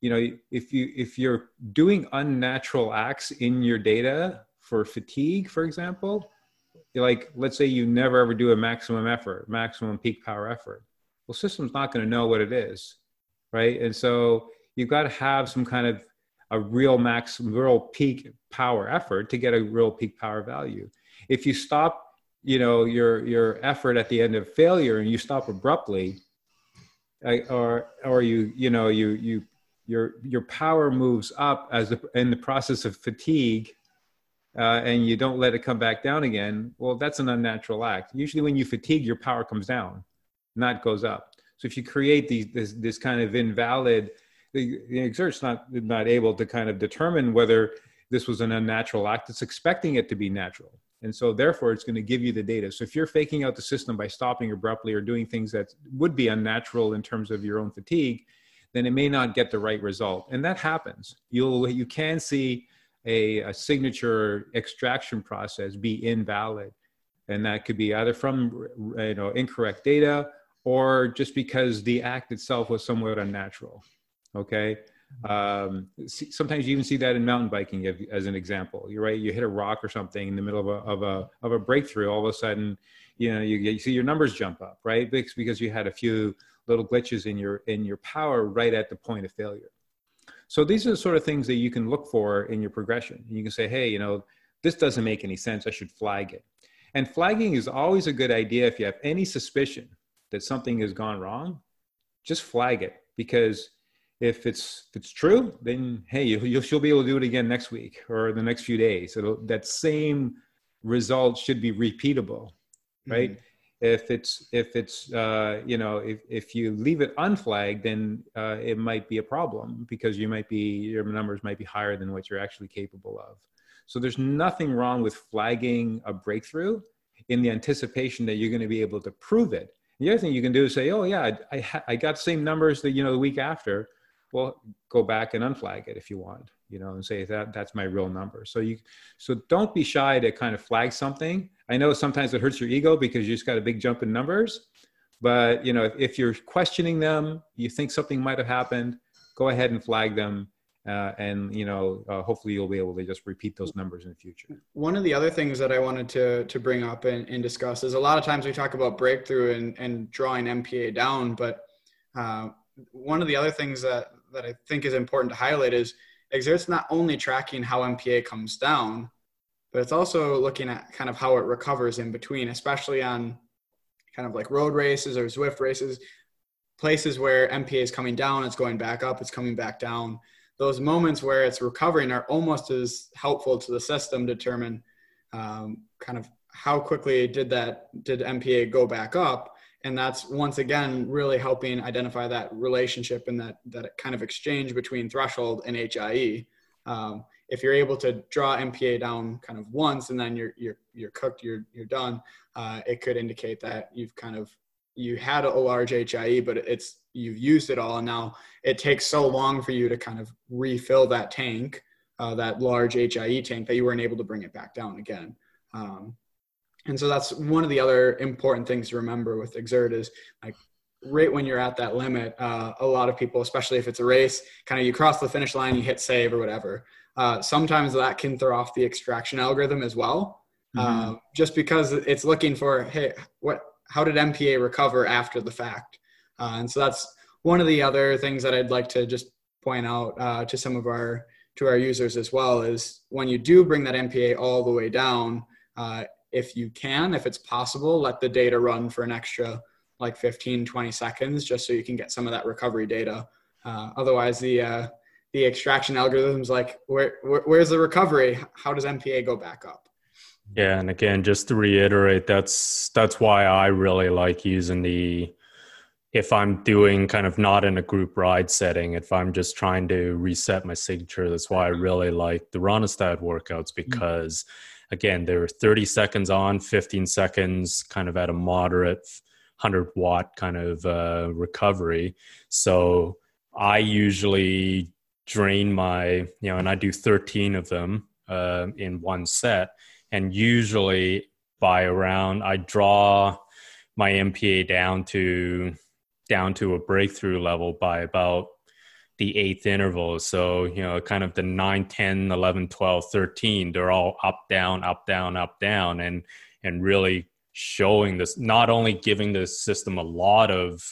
You know, if you if you're doing unnatural acts in your data for fatigue, for example, like let's say you never ever do a maximum effort, maximum peak power effort. Well, system's not going to know what it is, right? And so you've got to have some kind of a real max, real peak power effort to get a real peak power value. If you stop you know your your effort at the end of failure and you stop abruptly or or you you know you you your your power moves up as the, in the process of fatigue uh, and you don't let it come back down again well that's an unnatural act usually when you fatigue your power comes down not goes up so if you create these this, this kind of invalid the, the Xert's not not able to kind of determine whether this was an unnatural act it's expecting it to be natural and so therefore it's going to give you the data. So if you're faking out the system by stopping abruptly or doing things that would be unnatural in terms of your own fatigue, then it may not get the right result. And that happens. You'll you can see a, a signature extraction process be invalid. And that could be either from you know incorrect data or just because the act itself was somewhat unnatural. Okay. Um, sometimes you even see that in mountain biking as an example. You're right. You hit a rock or something in the middle of a, of a, of a breakthrough. All of a sudden, you know, you, you see your numbers jump up, right? Because, because you had a few little glitches in your, in your power right at the point of failure. So these are the sort of things that you can look for in your progression. You can say, hey, you know, this doesn't make any sense. I should flag it. And flagging is always a good idea if you have any suspicion that something has gone wrong, just flag it because if it's if it's true, then hey, you, you'll she'll be able to do it again next week or the next few days. So that same result should be repeatable, right? Mm-hmm. If it's if it's uh, you know if if you leave it unflagged, then uh, it might be a problem because you might be your numbers might be higher than what you're actually capable of. So there's nothing wrong with flagging a breakthrough in the anticipation that you're going to be able to prove it. The other thing you can do is say, "Oh yeah, I I, I got same numbers that you know the week after." well go back and unflag it if you want you know and say that that's my real number. So you so don't be shy to kind of flag something. I know sometimes it hurts your ego because you just got a big jump in numbers but you know if, if you're questioning them you think something might have happened go ahead and flag them uh, and you know uh, hopefully you'll be able to just repeat those numbers in the future. One of the other things that i wanted to to bring up and, and discuss is a lot of times we talk about breakthrough and, and drawing mpa down but uh, one of the other things that that i think is important to highlight is Xert's not only tracking how mpa comes down but it's also looking at kind of how it recovers in between especially on kind of like road races or zwift races places where mpa is coming down it's going back up it's coming back down. Those moments where it's recovering are almost as helpful to the system determine um, kind of how quickly did that did MPA go back up, and that's once again really helping identify that relationship and that that kind of exchange between threshold and HIE. Um, if you're able to draw MPA down kind of once and then you're you're you're cooked, you're you're done, uh, it could indicate that you've kind of you had a large HIE, but it's you've used it all, and now it takes so long for you to kind of refill that tank, uh, that large HIE tank, that you weren't able to bring it back down again. Um, and so that's one of the other important things to remember with Xert is like right when you're at that limit, uh, a lot of people, especially if it's a race, kind of you cross the finish line, you hit save or whatever. Uh, sometimes that can throw off the extraction algorithm as well, mm-hmm. uh, just because it's looking for hey, what how did MPA recover after the fact? Uh, and so that's one of the other things that I'd like to just point out uh, to some of our to our users as well is when you do bring that MPA all the way down, uh, if you can, if it's possible, let the data run for an extra like 15, 20 seconds just so you can get some of that recovery data. Uh, otherwise, the uh, the extraction algorithms like where, where, where's the recovery? How does MPA go back up? Yeah, and again, just to reiterate, that's that's why I really like using the if I'm doing kind of not in a group ride setting, if I'm just trying to reset my signature, that's why I really like the Rönnestad workouts mm-hmm. because mm-hmm. Again, they're 30 seconds on, 15 seconds kind of at a moderate 100 watt kind of uh, recovery. So I usually drain my, you know, and I do 13 of them uh, in one set and usually by around I draw my MPA down to down to a breakthrough level by about the eighth interval. So, you know, kind of the 9, 10, 11, 12, 13, they're all up, down, up, down, up, down, and and really showing this, not only giving the system a lot of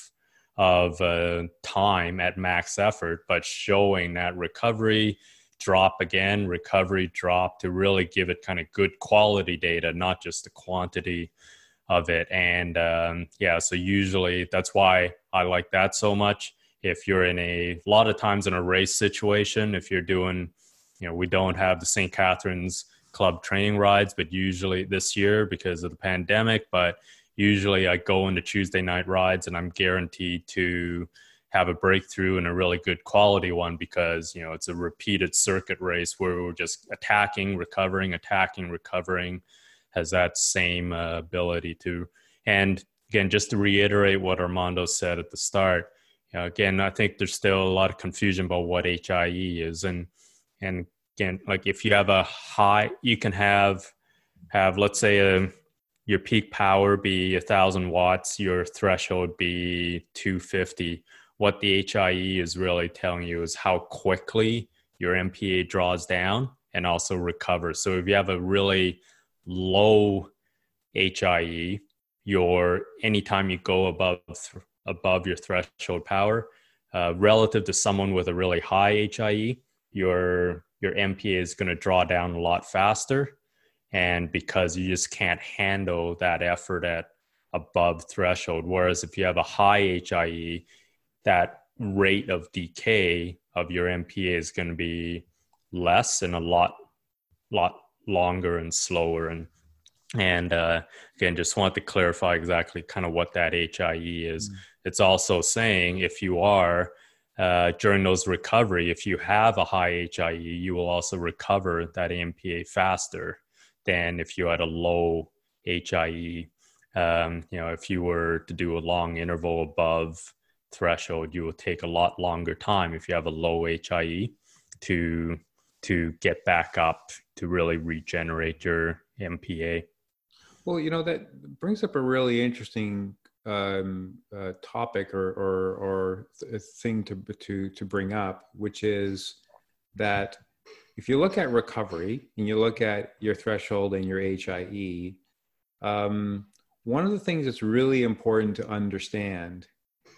of uh, time at max effort, but showing that recovery drop again, recovery drop to really give it kind of good quality data, not just the quantity of it. And um, yeah, so usually that's why I like that so much. If you're in a, a lot of times in a race situation, if you're doing, you know, we don't have the St. Catharines club training rides, but usually this year because of the pandemic, but usually I go into Tuesday night rides and I'm guaranteed to have a breakthrough and a really good quality one because you know it's a repeated circuit race where we're just attacking recovering attacking recovering has that same uh, ability to and again just to reiterate what armando said at the start know, again i think there's still a lot of confusion about what hie is and and again like if you have a high you can have have let's say a um, your peak power be a thousand watts your threshold be 250 what the HIE is really telling you is how quickly your MPA draws down and also recovers. So if you have a really low HIE, your anytime you go above above your threshold power, uh, relative to someone with a really high HIE, your your MPA is going to draw down a lot faster, and because you just can't handle that effort at above threshold. Whereas if you have a high HIE, that rate of decay of your MPA is going to be less and a lot, lot longer and slower. And and uh, again, just want to clarify exactly kind of what that HIE is. Mm-hmm. It's also saying if you are uh, during those recovery, if you have a high HIE, you will also recover that MPA faster than if you had a low HIE. Um, you know, if you were to do a long interval above threshold, you will take a lot longer time if you have a low HIE to to get back up to really regenerate your MPA. Well, you know that brings up a really interesting um, uh, topic or or, or thing to to to bring up, which is that if you look at recovery and you look at your threshold and your HIE, um, one of the things that's really important to understand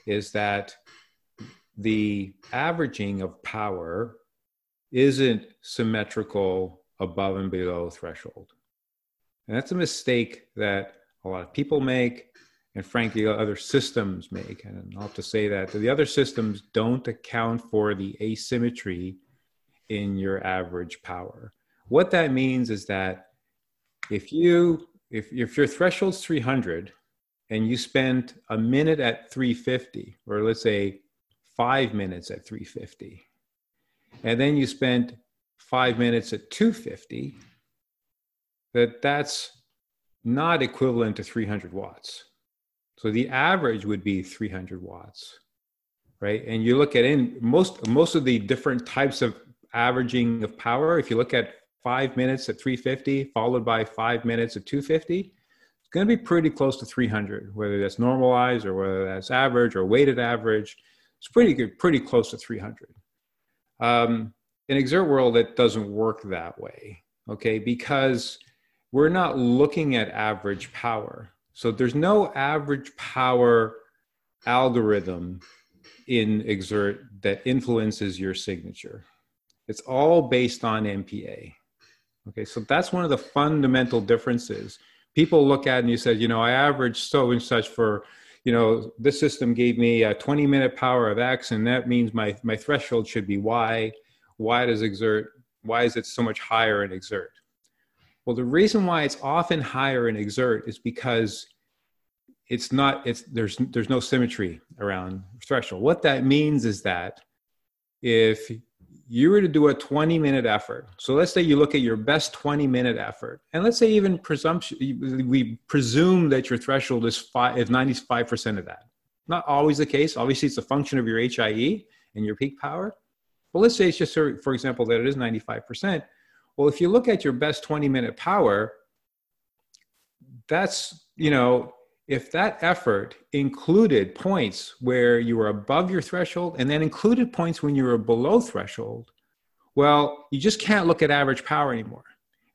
is that the averaging of power isn't symmetrical above and below threshold. And that's a mistake that a lot of people make, and frankly, other systems make. And I'll have to say that the other systems don't account for the asymmetry in your average power. What that means is that if you if, if your threshold's 300 and you spend a minute at 350 or let's say five minutes at 350 and then you spend five minutes at 250 that that's not equivalent to 300 watts so the average would be 300 watts right? And you look at in most most of the different types of averaging of power if you look at five minutes at 350 followed by five minutes at 250 it's going to be pretty close to 300 whether that's normalized or whether that's average or weighted average. It's pretty good pretty close to 300 um, in Xert world it doesn't work that way okay? Because we're not looking at average power so there's no average power algorithm in Xert that influences your signature it's all based on mpa Okay, so that's one of the fundamental differences. People look at and you said, you know, I averaged so and such for, you know, this system gave me a 20 minute power of X, and that means my my threshold should be Y. Why does Xert? Why is it so much higher in Xert? Well, the reason why it's often higher in Xert is because it's not it's there's there's no symmetry around threshold. What that means is that if you were to do a 20 minute effort so let's say you look at your best 20 minute effort and let's say even presumption we presume that your threshold is five is 95% of that. Not always the case. Obviously it's a function of your hie and your peak power. But let's say it's just for example that it is 95% well if you look at your best 20 minute power that's you know if that effort included points where you were above your threshold and then included points when you were below threshold, well, you just can't look at average power anymore.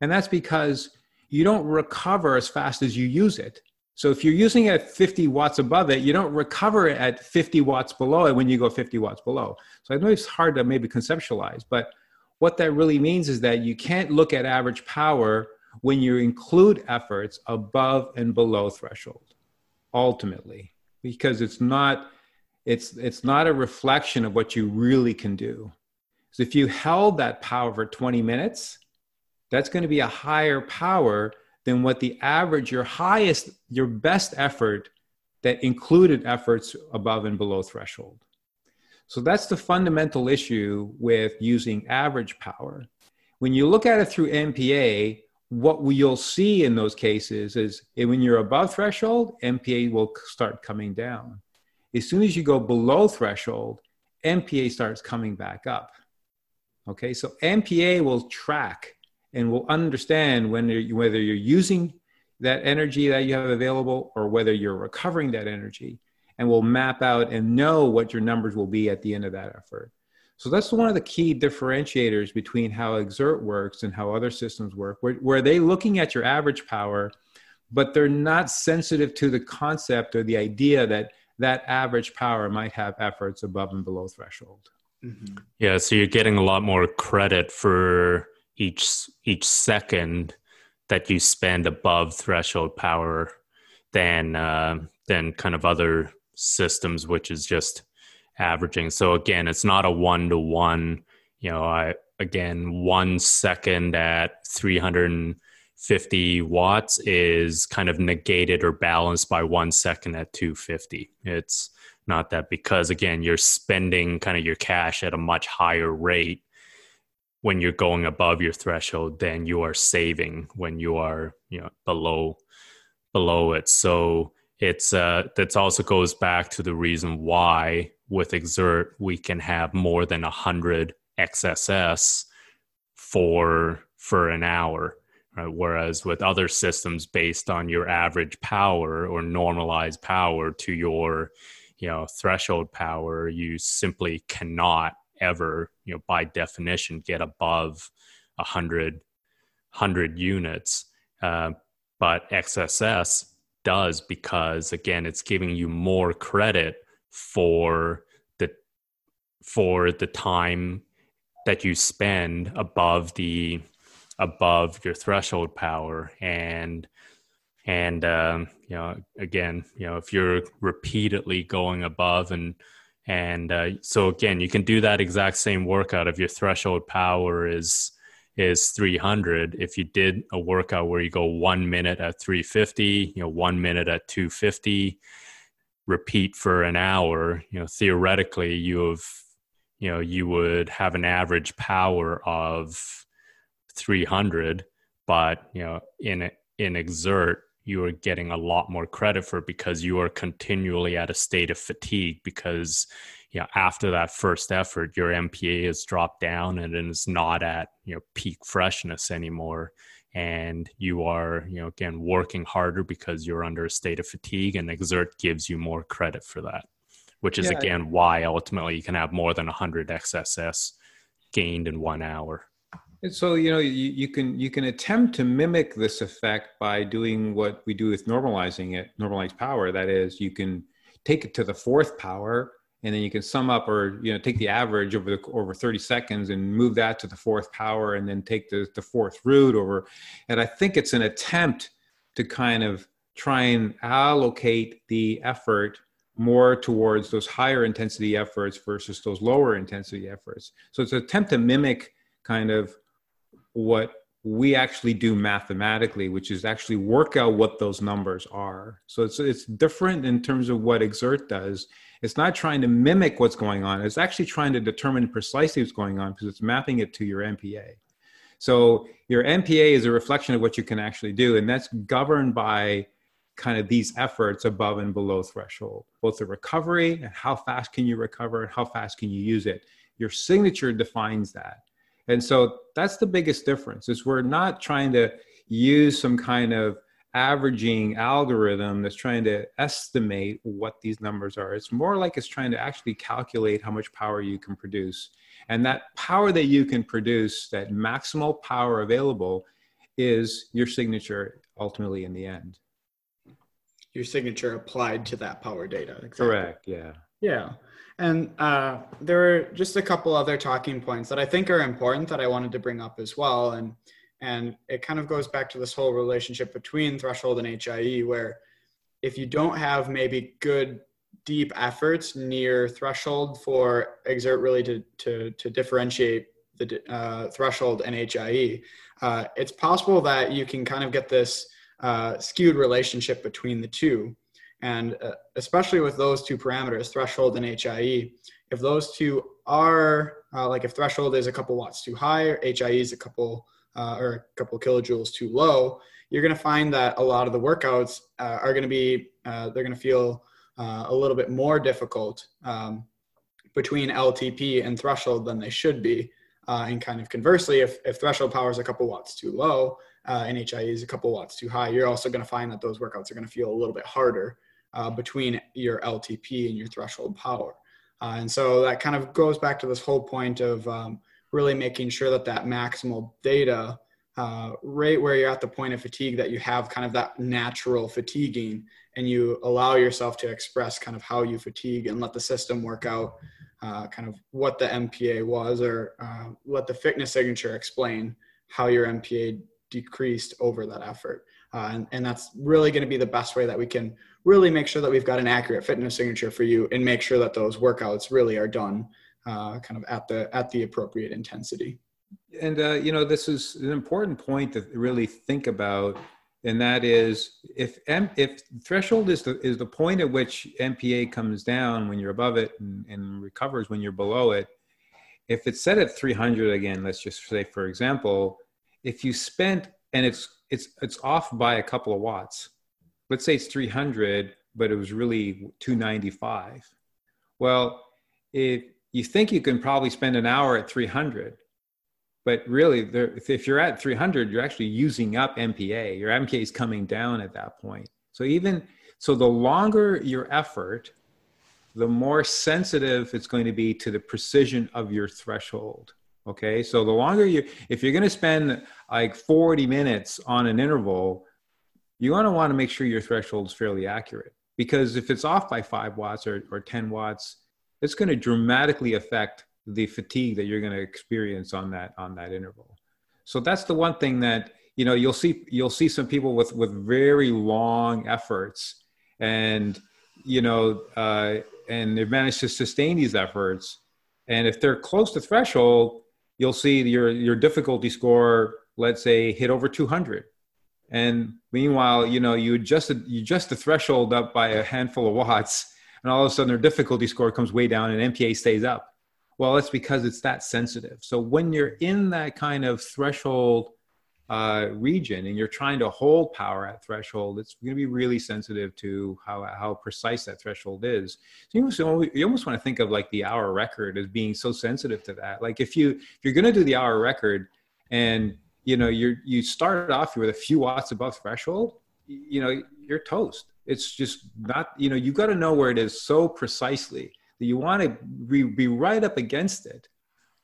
And that's because you don't recover as fast as you use it. So if you're using it at 50 watts above it, you don't recover it at 50 watts below it when you go 50 watts below. So I know it's hard to maybe conceptualize, but what that really means is that you can't look at average power when you include efforts above and below threshold ultimately because it's not it's it's not a reflection of what you really can do. So if you held that power for 20 minutes that's going to be a higher power than what the average your highest your best effort that included efforts above and below threshold so that's the fundamental issue with using average power when you look at it through mpa what you'll see in those cases is when you're above threshold, MPA will start coming down. As soon as you go below threshold, MPA starts coming back up. Okay, so MPA will track and will understand when whether you're using that energy that you have available or whether you're recovering that energy and we'll map out and know what your numbers will be at the end of that effort. So that's one of the key differentiators between how Xert works and how other systems work, where, where they looking at your average power, but they're not sensitive to the concept or the idea that that average power might have efforts above and below threshold. Mm-hmm. Yeah, so you're getting a lot more credit for each each second that you spend above threshold power than uh, than kind of other systems, which is just averaging. So again, it's not a one to one. You know, I again one second at 350 watts is kind of negated or balanced by one second at 250. It's not that because again you're spending kind of your cash at a much higher rate when you're going above your threshold than you are saving when you are you know below below it so it's uh that also goes back to the reason why with Xert, we can have more than 100 XSS for for an hour. Right? Whereas with other systems based on your average power or normalized power to your you know threshold power, you simply cannot ever, you know, by definition, get above 100, 100 units. Uh, but XSS does because again, it's giving you more credit for the for the time that you spend above the above your threshold power. And and um, you know again you know if you're repeatedly going above and and uh, so again you can do that exact same workout if your threshold power is is 300 if you did a workout where you go one minute at 350 you know one minute at 250 repeat for an hour you know theoretically you have you know you would have an average power of 300 but you know in in Xert you are getting a lot more credit for because you are continually at a state of fatigue because you know after that first effort your mpa has dropped down and it's not at you know peak freshness anymore and you are you know again working harder because you're under a state of fatigue and Xert gives you more credit for that which is yeah. again why ultimately you can have more than 100 xss gained in one hour and so you know you, you can you can attempt to mimic this effect by doing what we do with normalizing it, normalized power. That is, you can take it to the fourth power, and then you can sum up or you know take the average over the over 30 seconds and move that to the fourth power, and then take the the fourth root over. And I think it's an attempt to kind of try and allocate the effort more towards those higher intensity efforts versus those lower intensity efforts. So it's an attempt to mimic kind of what we actually do mathematically, which is actually work out what those numbers are. So it's it's different in terms of what Xert does. It's not trying to mimic what's going on. It's actually trying to determine precisely what's going on because it's mapping it to your MPA. So your MPA is a reflection of what you can actually do, and that's governed by kind of these efforts above and below threshold, both the recovery and how fast can you recover and how fast can you use it. Your signature defines that. And so that's the biggest difference is we're not trying to use some kind of averaging algorithm that's trying to estimate what these numbers are. It's more like it's trying to actually calculate how much power you can produce. And that power that you can produce, that maximal power available, is your signature ultimately in the end. Your signature applied to that power data. Exactly. Correct. Yeah. Yeah. And uh, there were just a couple other talking points that I think are important that I wanted to bring up as well. And and it kind of goes back to this whole relationship between threshold and HIE, where if you don't have maybe good deep efforts near threshold for Xert really to to, to differentiate the uh, threshold and HIE, uh, it's possible that you can kind of get this uh, skewed relationship between the two. And uh, especially with those two parameters, threshold and HIE, if those two are uh, like if threshold is a couple watts too high, HIE is a couple uh, or a couple kilojoules too low, you're going to find that a lot of the workouts uh, are going to be uh, they're going to feel uh, a little bit more difficult um, between LTP and threshold than they should be. and kind of conversely, if, if threshold power is a couple watts too low and HIE is a couple watts too high, you're also going to find that those workouts are going to feel a little bit harder uh, between your LTP and your threshold power. Uh, and so that kind of goes back to this whole point of um, really making sure that that maximal data, uh, right where you're at the point of fatigue, that you have kind of that natural fatiguing and you allow yourself to express kind of how you fatigue and let the system work out uh, kind of what the MPA was or uh, let the fitness signature explain how your MPA decreased over that effort. Uh, and, and that's really going to be the best way that we can really make sure that we've got an accurate fitness signature for you and make sure that those workouts really are done uh, kind of at the at the appropriate intensity and uh, you know this is an important point to really think about and that is if M, if threshold is the is the point at which MPA comes down when you're above it and, and recovers when you're below it. If it's set at 300 again, let's just say for example, if you spent and it's it's it's off by a couple of watts, let's say it's 300 but it was really 295 well if you think you can probably spend an hour at 300 but really there, if you're at 300 you're actually using up mpa your mpa is coming down at that point. So even so the longer your effort the more sensitive it's going to be to the precision of your threshold. Okay, so the longer you, if you're going to spend like 40 minutes on an interval, you're going to want to make sure your threshold is fairly accurate. Because if it's off by five watts or, or 10 watts, it's going to dramatically affect the fatigue that you're going to experience on that on that interval. So that's the one thing that you know you'll see you'll see some people with with very long efforts and you know uh, and they've managed to sustain these efforts and if they're close to threshold you'll see your your difficulty score let's say hit over 200 and meanwhile you know you adjusted you adjust the threshold up by a handful of watts and all of a sudden their difficulty score comes way down and mpa stays up well that's because it's that sensitive so when you're in that kind of threshold uh, region and you're trying to hold power at threshold, it's going to be really sensitive to how, how precise that threshold is. So you almost, you almost want to think of like the hour record as being so sensitive to that. Like if you if you're going to do the hour record and you know you you start off with a few watts above threshold, you know you're toast. It's just not you know you got to know where it is so precisely that you want to be, be right up against it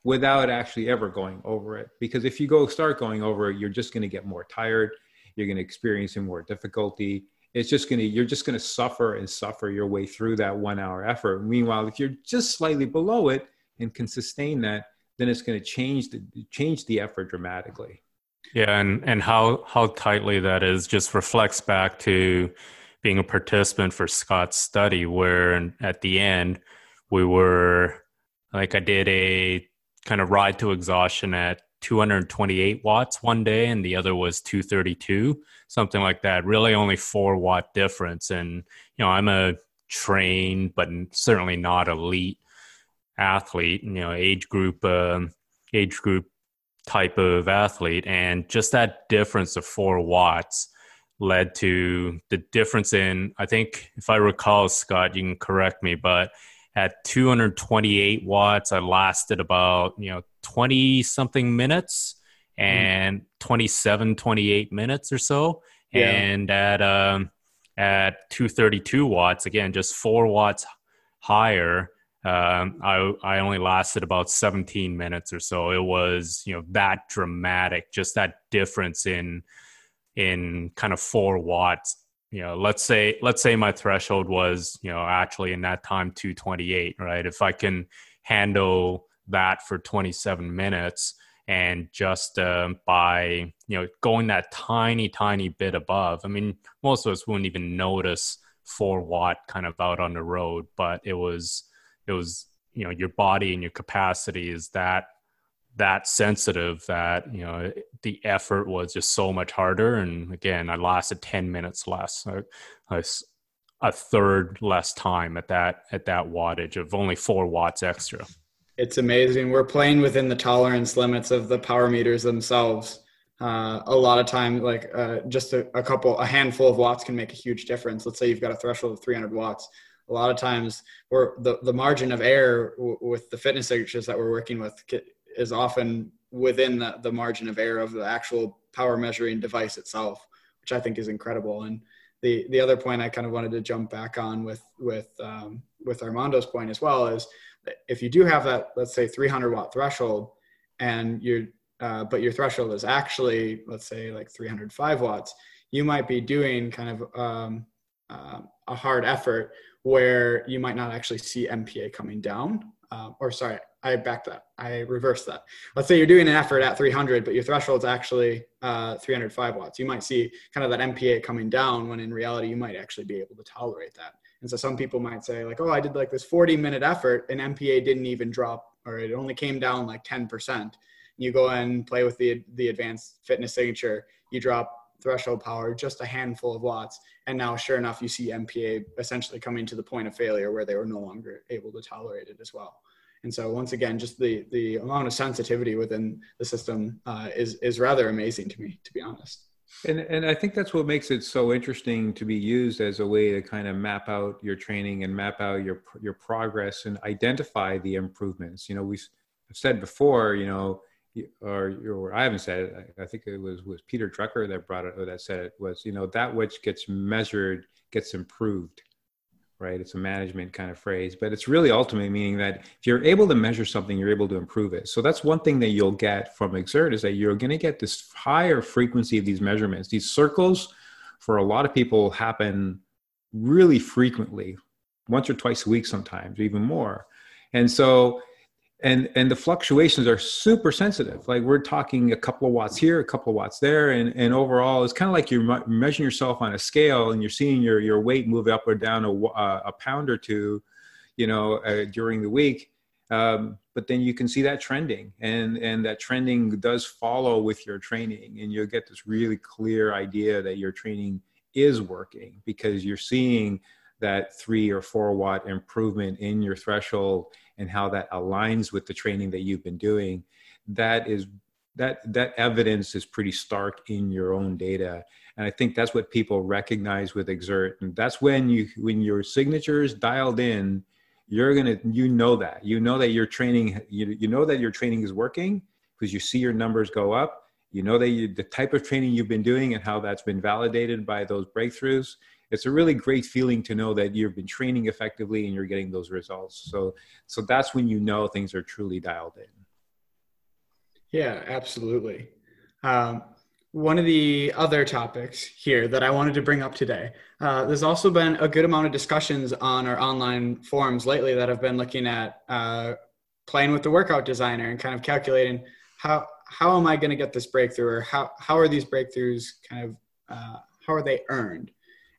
without actually ever going over it. Because if you go start going over it, you're just going to get more tired. You're going to experience more difficulty. It's just going to, you're just going to suffer and suffer your way through that one hour effort. Meanwhile, if you're just slightly below it and can sustain that, then it's going to change the, change the effort dramatically. Yeah. And, and how, how tightly that is just reflects back to being a participant for Scott's study, where at the end we were like I did a kind of ride to exhaustion at 228 watts one day and the other was 232 something like that. Really only four watt difference. And you know i'm a trained but certainly not elite athlete you know age group uh, age group type of athlete. And just that difference of four watts led to the difference in i think if i recall scott you can correct me but at 228 watts. I lasted about, you know, 20 something minutes hmm. and mm. 27, 28 minutes or so. Yeah. And at, um, at 232 watts, again, just four watts higher, um, I, I only lasted about 17 minutes or so. It was, you know, that dramatic, just that difference in, in kind of four watts. You know let's say let's say my threshold was you know actually in that time 228 right? If i can handle that for 27 minutes and just uh, by you know going that tiny tiny bit above i mean most of us wouldn't even notice four watt kind of out on the road but it was it was you know your body and your capacity is that that sensitive that you know the effort was just so much harder and again i lasted 10 minutes less a third less time at that at that wattage of only four watts extra. It's amazing. We're playing within the tolerance limits of the power meters themselves. Uh, a lot of time like uh, just a, a couple a handful of watts can make a huge difference. Let's say you've got a threshold of 300 watts. A lot of times we're the, the margin of error w- with the fitness signatures that we're working with is often within the, the margin of error of the actual power measuring device itself, which I think is incredible. And the the other point I kind of wanted to jump back on with with um, with Armando's point as well is if you do have that let's say 300 watt threshold and you're uh, but your threshold is actually let's say like 305 watts you might be doing kind of um, uh, a hard effort where you might not actually see mpa coming down um, or sorry I back that. I reverse that. Let's say you're doing an effort at 300, but your threshold is actually uh, 305 watts. You might see kind of that MPA coming down when in reality you might actually be able to tolerate that. And so some people might say like, oh, I did like this 40 minute effort and MPA didn't even drop or it only came down like 10%. You go and play with the, the advanced fitness signature, you drop threshold power, just a handful of watts. And now sure enough, you see MPA essentially coming to the point of failure where they were no longer able to tolerate it as well. And so once again, just the the amount of sensitivity within the system uh, is is rather amazing to me, to be honest. And and I think that's what makes it so interesting to be used as a way to kind of map out your training and map out your your progress and identify the improvements. You know, we've said before, you know, or, or I haven't said it. I think it was was Peter Drucker that brought it or that said it was you know that which gets measured gets improved right? It's a management kind of phrase, but it's really ultimately meaning that if you're able to measure something, you're able to improve it. So that's one thing that you'll get from Xert is that you're going to get this higher frequency of these measurements. These circles, for a lot of people, happen really frequently, once or twice a week, sometimes even more. And so and and the fluctuations are super sensitive. Like we're talking a couple of watts here a couple of watts there and and overall it's kind of like you're measuring yourself on a scale and you're seeing your your weight move up or down a, a pound or two you know uh, during the week. Um, but then you can see that trending and and that trending does follow with your training and you'll get this really clear idea that your training is working because you're seeing that three or four watt improvement in your threshold and how that aligns with the training that you've been doing that is that that evidence is pretty stark in your own data. And i think that's what people recognize with Xert. And that's when you when your signature is dialed in you're gonna you know that. You know that your training you, you know that your training is working because you see your numbers go up. You know that you, the type of training you've been doing and how that's been validated by those breakthroughs it's a really great feeling to know that you've been training effectively and you're getting those results. So, so that's when you know things are truly dialed in. Yeah, absolutely. Um, one of the other topics here that I wanted to bring up today, uh, there's also been a good amount of discussions on our online forums lately that have been looking at uh, playing with the workout designer and kind of calculating how how am I going to get this breakthrough or how how are these breakthroughs kind of uh, how are they earned?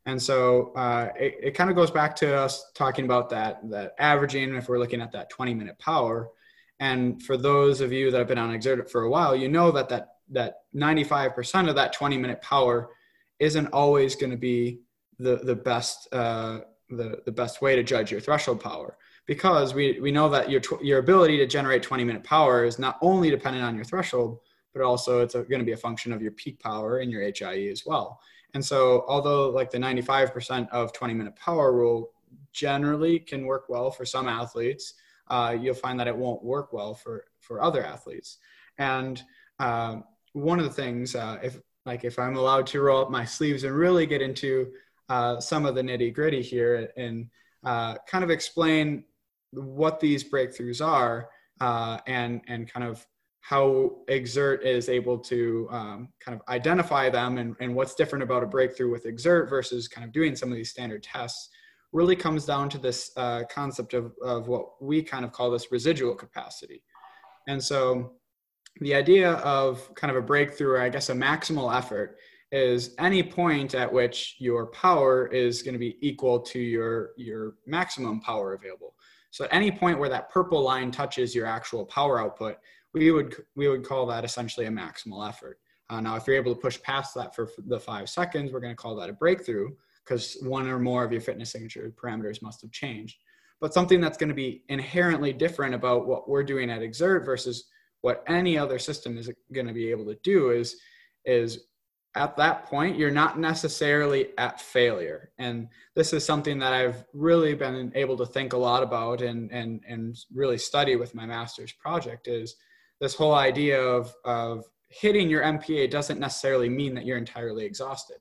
And so uh, it, it kind of goes back to us talking about that that averaging if we're looking at that 20 minute power. And for those of you that have been on Xert for a while, you know that that that 95% of that 20 minute power isn't always going to be the the best uh, the the best way to judge your threshold power because we we know that your your ability to generate 20 minute power is not only dependent on your threshold, but also it's going to be a function of your peak power and your HIE as well. And so, although like the 95% of 20 minute power rule generally can work well for some athletes, uh, you'll find that it won't work well for, for other athletes. And uh, one of the things, uh, if like if I'm allowed to roll up my sleeves and really get into uh, some of the nitty gritty here and uh, kind of explain what these breakthroughs are uh, and and kind of how Xert is able to um, kind of identify them and, and what's different about a breakthrough with Xert versus kind of doing some of these standard tests really comes down to this uh, concept of, of what we kind of call this residual capacity. And so the idea of kind of a breakthrough, or I guess a maximal effort, is any point at which your power is going to be equal to your, your maximum power available. So at any point where that purple line touches your actual power output, we would we would call that essentially a maximal effort. Uh, now, if you're able to push past that for the five seconds, we're going to call that a breakthrough because one or more of your fitness signature parameters must have changed. But something that's going to be inherently different about what we're doing at Xert versus what any other system is going to be able to do is is at that point you're not necessarily at failure and this is something that i've really been able to think a lot about and and and really study with my master's project is this whole idea of, of hitting your MPA doesn't necessarily mean that you're entirely exhausted.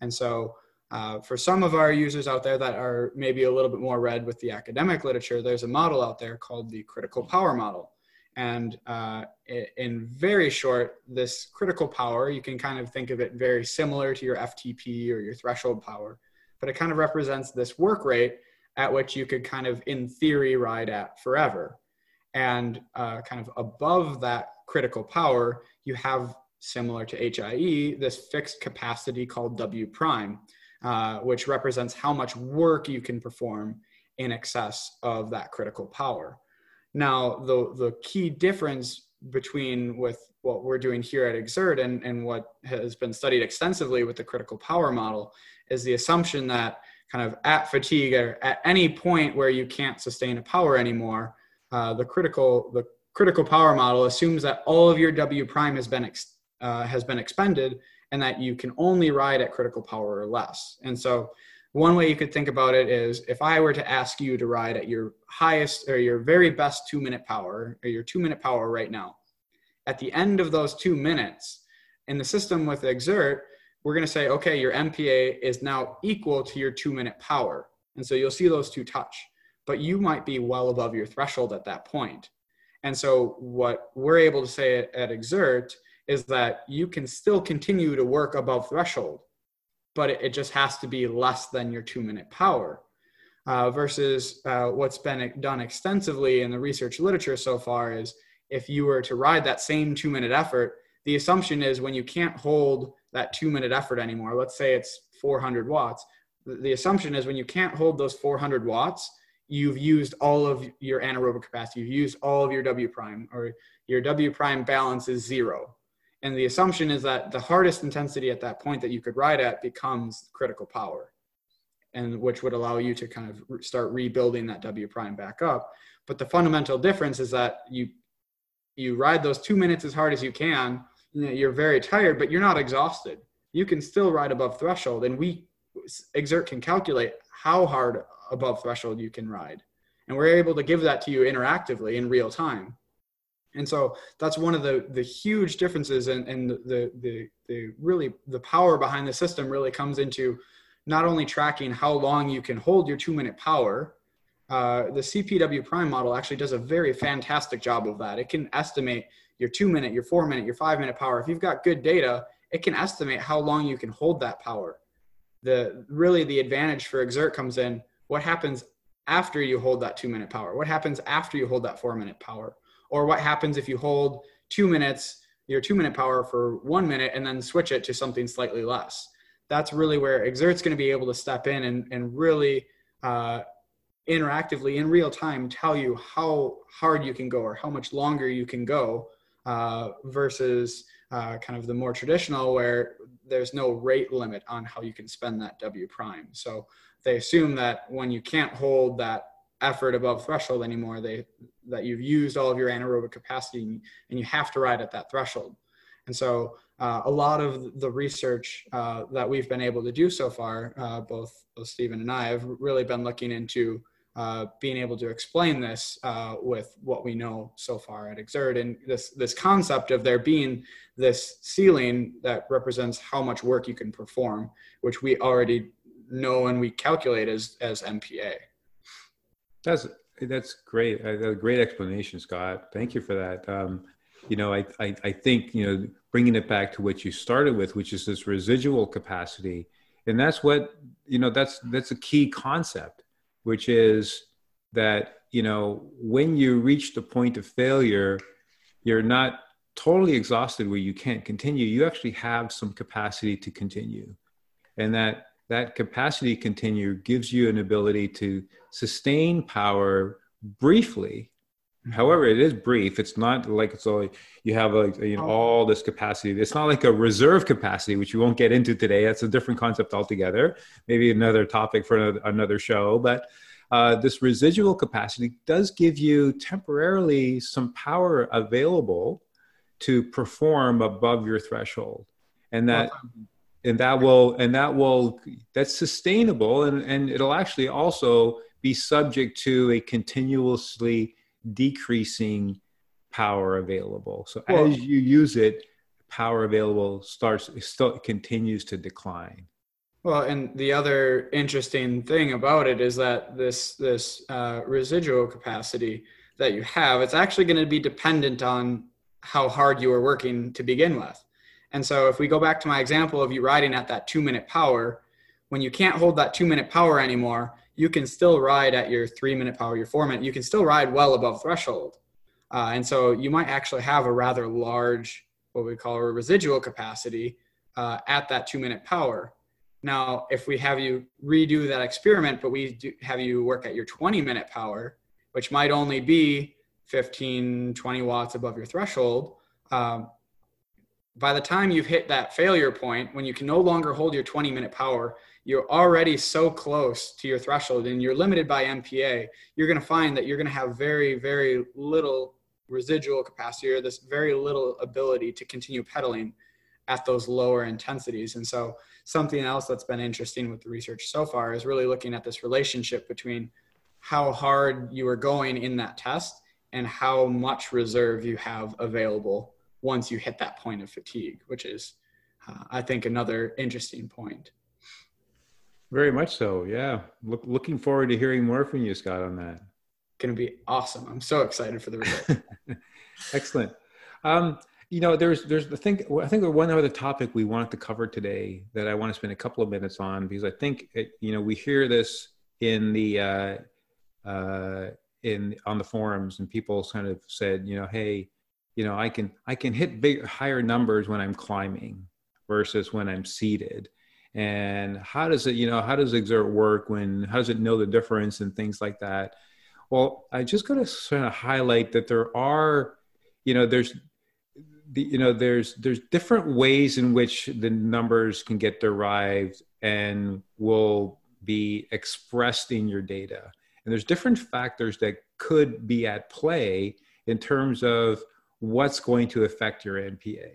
And so, uh, for some of our users out there that are maybe a little bit more read with the academic literature, there's a model out there called the critical power model. And uh, in very short, this critical power, you can kind of think of it very similar to your FTP or your threshold power, but it kind of represents this work rate at which you could kind of, in theory, ride at forever. And uh, kind of above that critical power, you have similar to HIE, this fixed capacity called W prime, uh, which represents how much work you can perform in excess of that critical power. Now, the, the key difference between with what we're doing here at Xert and, and what has been studied extensively with the critical power model is the assumption that kind of at fatigue or at any point where you can't sustain a power anymore, uh, the critical the critical power model assumes that all of your W prime has been ex, uh, has been expended and that you can only ride at critical power or less. And so one way you could think about it is if I were to ask you to ride at your highest or your very best two minute power or your two minute power right now, at the end of those two minutes in the system with Xert, we're going to say, okay, your MPA is now equal to your two minute power. And so you'll see those two touch, but you might be well above your threshold at that point. And so what we're able to say at, Xert is that you can still continue to work above threshold, but it, it just has to be less than your two minute power. Uh, versus uh, what's been done extensively in the research literature so far is if you were to ride that same two minute effort, the assumption is when you can't hold that two minute effort anymore, let's say it's 400 watts, the assumption is when you can't hold those 400 watts, you've used all of your anaerobic capacity, you've used all of your W prime, or your W prime balance is zero. And the assumption is that the hardest intensity at that point that you could ride at becomes critical power, and which would allow you to kind of start rebuilding that W prime back up. But the fundamental difference is that you you ride those two minutes as hard as you can. You're very tired, but you're not exhausted. You can still ride above threshold, and we Xert can calculate how hard above threshold you can ride, and we're able to give that to you interactively in real time. And so that's one of the the huge differences and and the the the really the power behind the system really comes into not only tracking how long you can hold your two minute power uh, the cpw prime model actually does a very fantastic job of that. It can estimate your two minute your four minute your five minute power. If you've got good data it can estimate how long you can hold that power. The really the advantage for Xert comes in what happens after you hold that two minute power? What happens after you hold that four minute power? Or what happens if you hold two minutes your two minute power for one minute and then switch it to something slightly less? That's really where Xert's going to be able to step in and, and really uh, interactively in real time tell you how hard you can go or how much longer you can go uh, versus uh, kind of the more traditional where there's no rate limit on how you can spend that w prime. So they assume that when you can't hold that effort above threshold anymore they that you've used all of your anaerobic capacity and you have to ride at that threshold. And so uh, a lot of the research uh, that we've been able to do so far uh, both, both stephen and i have really been looking into uh, being able to explain this uh, with what we know so far at Xert and this this concept of there being this ceiling that represents how much work you can perform which we already know and we calculate as as mpa that's that's great. A great explanation, Scott. Thank you for that. Um, you know, I, I, I think you know bringing it back to what you started with, which is this residual capacity, and that's what you know. That's that's a key concept, which is that you know when you reach the point of failure, you're not totally exhausted where you can't continue. You actually have some capacity to continue, and that that capacity continue gives you an ability to sustain power briefly. Mm-hmm. however it is brief. It's not like it's all you have like you know all this capacity. It's not like a reserve capacity which we won't get into today. That's a different concept altogether. Maybe another topic for another, another show. But uh, this residual capacity does give you temporarily some power available to perform above your threshold. And that and that will and that will that's sustainable and and it'll actually also be subject to a continuously decreasing power available. So well, as you use it power available starts still continues to decline. Well and the other interesting thing about it is that this this uh, residual capacity that you have it's actually going to be dependent on how hard you are working to begin with and so if we go back to my example of you riding at that two minute power, when you can't hold that two minute power anymore, you can still ride at your three minute power, your four minute, you can still ride well above threshold. Uh, and so you might actually have a rather large, what we call a residual capacity uh, at that two minute power. Now, if we have you redo that experiment, but we have you work at your 20 minute power, which might only be 15, 20 watts above your threshold, um, by the time you've hit that failure point, when you can no longer hold your 20 minute power, you're already so close to your threshold and you're limited by MPA, you're going to find that you're going to have very, very little residual capacity or this very little ability to continue pedaling at those lower intensities. And so, something else that's been interesting with the research so far is really looking at this relationship between how hard you are going in that test and how much reserve you have available once you hit that point of fatigue, which is, uh, I think, another interesting point. Very much so. Yeah. Look, looking forward to hearing more from you, Scott, on that. Going to be awesome. I'm so excited for the result. Excellent. Um, you know, there's there's the thing. I think one other topic we wanted to cover today that I want to spend a couple of minutes on because I think it, you know we hear this in the uh, uh, in on the forums and people kind of said, you know, hey, you know, I can I can hit big higher numbers when I'm climbing versus when I'm seated. And how does it you know how does Xert work when how does it know the difference and things like that? Well i just got to sort of highlight that there are you know there's the, you know there's there's different ways in which the numbers can get derived and will be expressed in your data. And there's different factors that could be at play in terms of what's going to affect your mpa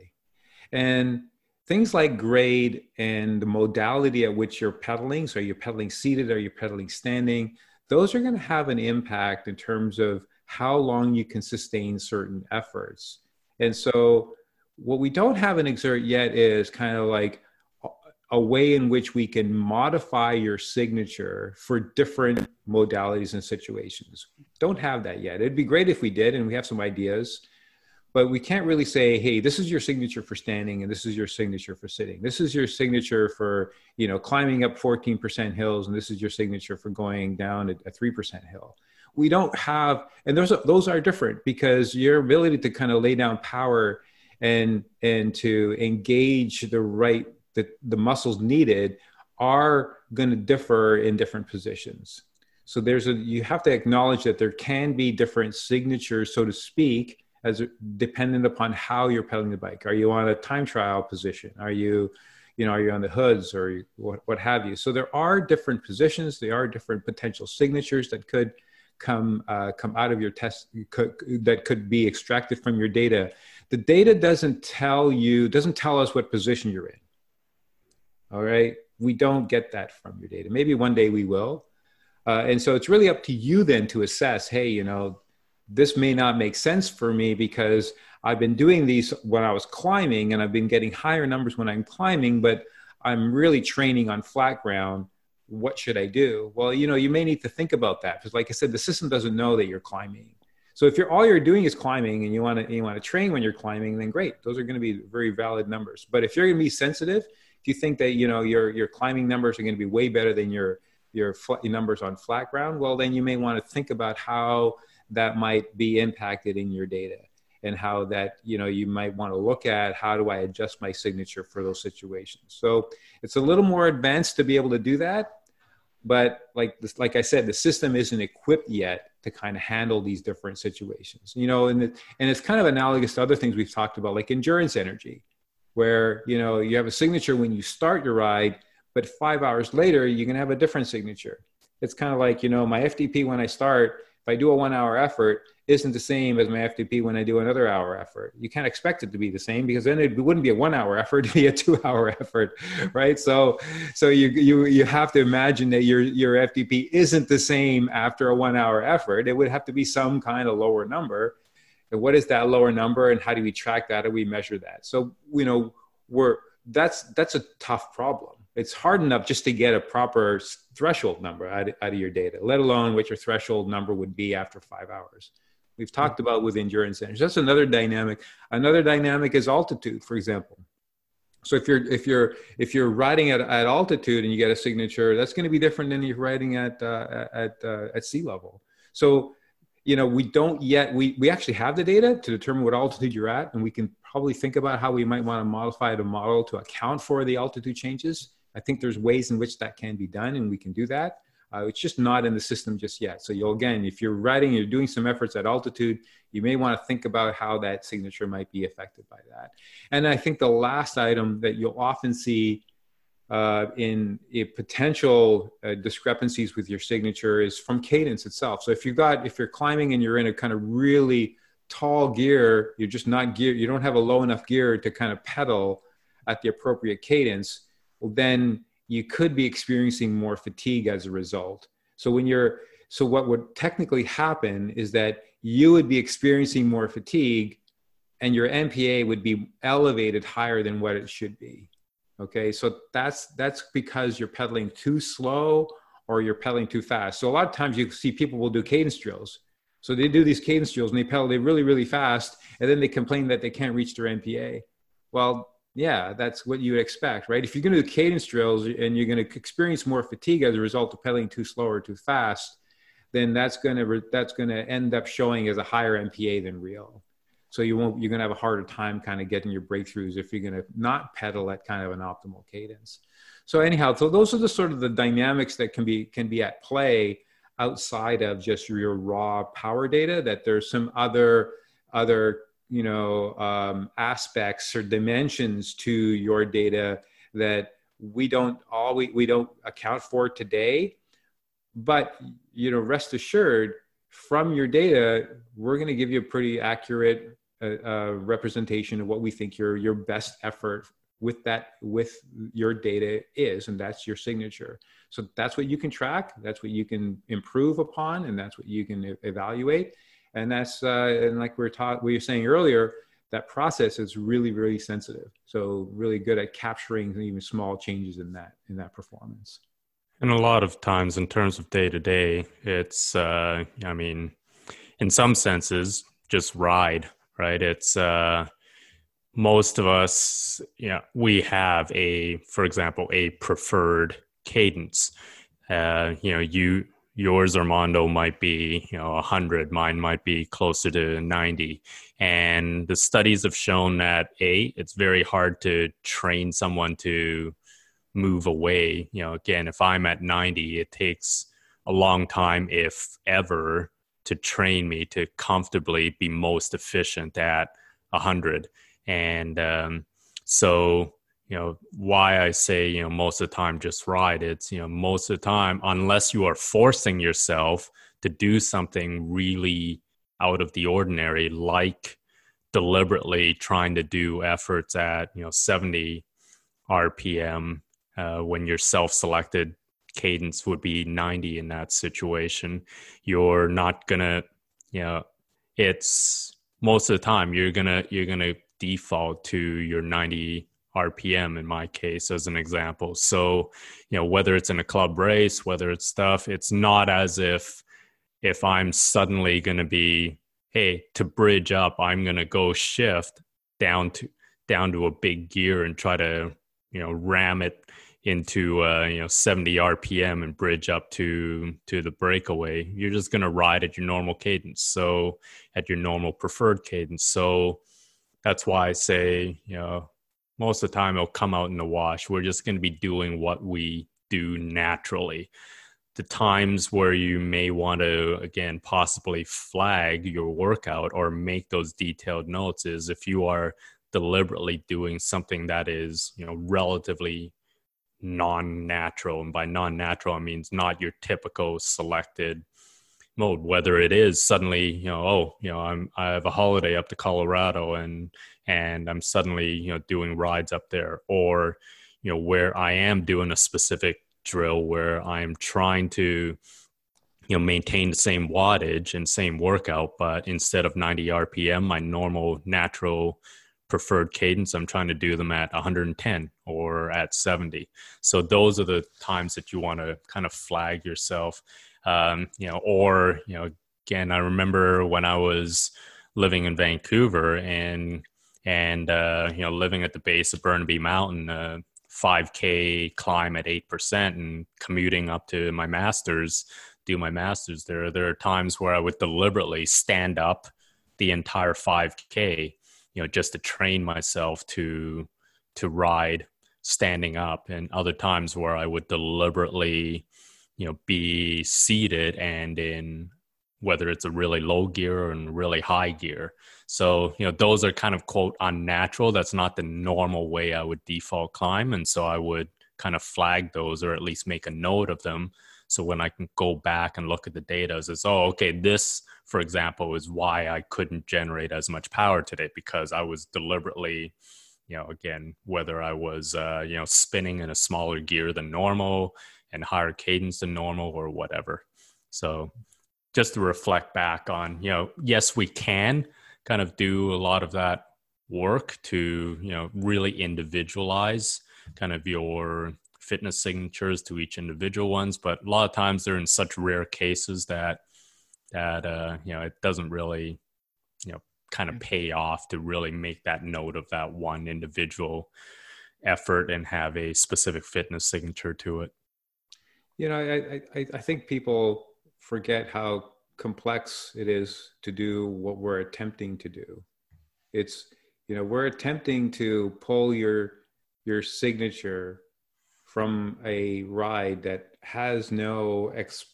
and things like grade and the modality at which you're pedaling so you're you pedaling seated are you pedaling standing those are going to have an impact in terms of how long you can sustain certain efforts. And so what we don't have an Xert yet is kind of like a way in which we can modify your signature for different modalities and situations. Don't have that yet. It'd be great if we did and we have some ideas but we can't really say hey this is your signature for standing and this is your signature for sitting. This is your signature for you know climbing up 14% hills and this is your signature for going down a, 3% hill. We don't have and those are, those are different because your ability to kind of lay down power and and to engage the right the, the muscles needed are going to differ in different positions. So there's a you have to acknowledge that there can be different signatures so to speak as dependent upon how you're pedaling the bike. Are you on a time trial position? Are you, you know, are you on the hoods or what, what have you? So there are different positions. There are different potential signatures that could come uh, come out of your test could, that could be extracted from your data. The data doesn't tell you doesn't tell us what position you're in. All right, we don't get that from your data. Maybe one day we will. Uh, and so it's really up to you then to assess hey you know this may not make sense for me because I've been doing these when I was climbing and I've been getting higher numbers when I'm climbing, but I'm really training on flat ground. What should I do? Well, you know, you may need to think about that because, like I said, the system doesn't know that you're climbing. So if you're all you're doing is climbing and you want to you want to train when you're climbing, then great. Those are going to be very valid numbers. But if you're going to be sensitive, if you think that you know your your climbing numbers are going to be way better than your your, fl- your numbers on flat ground, well, then you may want to think about how that might be impacted in your data and how that you know you might want to look at how do i adjust my signature for those situations? So it's a little more advanced to be able to do that but like this, like i said the system isn't equipped yet to kind of handle these different situations you know and it, and it's kind of analogous to other things we've talked about like endurance energy where you know you have a signature when you start your ride but five hours later you can have a different signature. It's kind of like you know my ftp when i start if I do a one hour effort, isn't the same as my FTP when I do another hour effort. You can't expect it to be the same because then it wouldn't be a one hour effort, it'd be a two hour effort, right? So, so you, you, you have to imagine that your, your FTP isn't the same after a one hour effort. It would have to be some kind of lower number. And what is that lower number and how do we track that? Do we measure that? So, you know, we're, that's, that's a tough problem it's hard enough just to get a proper threshold number out, out of your data, let alone what your threshold number would be after five hours. We've talked about with endurance centers. That's another dynamic. Another dynamic is altitude, for example. So if you're if you're if you're riding at, at altitude and you get a signature, that's going to be different than you're riding at uh, at uh, at sea level. So you know we don't yet we we actually have the data to determine what altitude you're at, and we can probably think about how we might want to modify the model to account for the altitude changes. I think there's ways in which that can be done, and we can do that. Uh, it's just not in the system just yet. So you'll again, if you're writing, you're doing some efforts at altitude, you may want to think about how that signature might be affected by that. And I think the last item that you'll often see uh, in potential uh, discrepancies with your signature is from cadence itself. So if you've got, if you're climbing and you're in a kind of really tall gear, you're just not gear, you don't have a low enough gear to kind of pedal at the appropriate cadence well, then you could be experiencing more fatigue as a result. So when you're so what would technically happen is that you would be experiencing more fatigue and your NPA would be elevated higher than what it should be. Okay, so that's that's because you're pedaling too slow or you're pedaling too fast. So a lot of times you see people will do cadence drills. So they do these cadence drills and they pedal they really really fast, and then they complain that they can't reach their NPA. Well, yeah, that's what you would expect, right? If you're going to do cadence drills and you're going to experience more fatigue as a result of pedaling too slow or too fast, then that's going to that's going to end up showing as a higher MPA than real. So you won't you're going to have a harder time kind of getting your breakthroughs if you're going to not pedal at kind of an optimal cadence. So anyhow, so those are the sort of the dynamics that can be can be at play outside of just your raw power data. That there's some other other you know um, aspects or dimensions to your data that we don't all we, we don't account for today. But you know rest assured from your data we're going to give you a pretty accurate uh, representation of what we think your your best effort with that with your data is and that's your signature. So that's what you can track that's what you can improve upon and that's what you can evaluate and that's uh, and like we are taught we were saying earlier that process is really really sensitive so really good at capturing even small changes in that in that performance and a lot of times in terms of day to day it's uh, i mean in some senses just ride right? It's uh, most of us, you know, we have a, for example, a preferred cadence. Uh, you know, you yours Armando might be you know 100 mine might be closer to 90 and the studies have shown that a it's very hard to train someone to move away. You know again if i'm at 90 it takes a long time if ever to train me to comfortably be most efficient at 100 and um, so you know why i say you know most of the time just ride. It's you know most of the time unless you are forcing yourself to do something really out of the ordinary like deliberately trying to do efforts at you know 70 rpm uh, when you're self-selected cadence would be 90 in that situation you're not gonna you know it's most of the time you're gonna you're gonna default to your 90 rpm in my case as an example. So you know whether it's in a club race whether it's stuff it's not as if if i'm suddenly going to be hey to bridge up i'm going to go shift down to down to a big gear and try to you know ram it into uh, you know 70 rpm and bridge up to to the breakaway. You're just going to ride at your normal cadence so at your normal preferred cadence. So that's why i say you know most of the time it'll come out in the wash. We're just going to be doing what we do naturally. The times where you may want to again possibly flag your workout or make those detailed notes is if you are deliberately doing something that is you know relatively non-natural and by non-natural i means not your typical selected mode. Whether it is suddenly you know oh you know i'm i have a holiday up to colorado and and i'm suddenly you know doing rides up there or you know where i am doing a specific drill where i'm trying to you know maintain the same wattage and same workout but instead of 90 rpm my normal natural preferred cadence i'm trying to do them at 110 or at 70 so those are the times that you want to kind of flag yourself um, you know or you know again i remember when i was living in vancouver and and uh, you know living at the base of burnaby mountain uh, 5k climb at 8% and commuting up to my masters do my masters there there are times where i would deliberately stand up the entire 5k you know just to train myself to to ride standing up and other times where i would deliberately you know be seated and in whether it's a really low gear in really high gear so you know those are kind of quote unnatural that's not the normal way i would default climb and so i would kind of flag those or at least make a note of them so when I can go back and look at the data, it's oh, okay, this, for example, is why I couldn't generate as much power today because I was deliberately, you know, again, whether I was, uh, you know, spinning in a smaller gear than normal and higher cadence than normal or whatever. So just to reflect back on, you know, yes, we can kind of do a lot of that work to, you know, really individualize kind of your fitness signatures to each individual ones, but a lot of times they're in such rare cases that that uh, you know it doesn't really you know kind of pay off to really make that note of that one individual effort and have a specific fitness signature to it. You know, I, I, I think people forget how complex it is to do what we're attempting to do. It's, you know, we're attempting to pull your your signature from a ride that has no ex,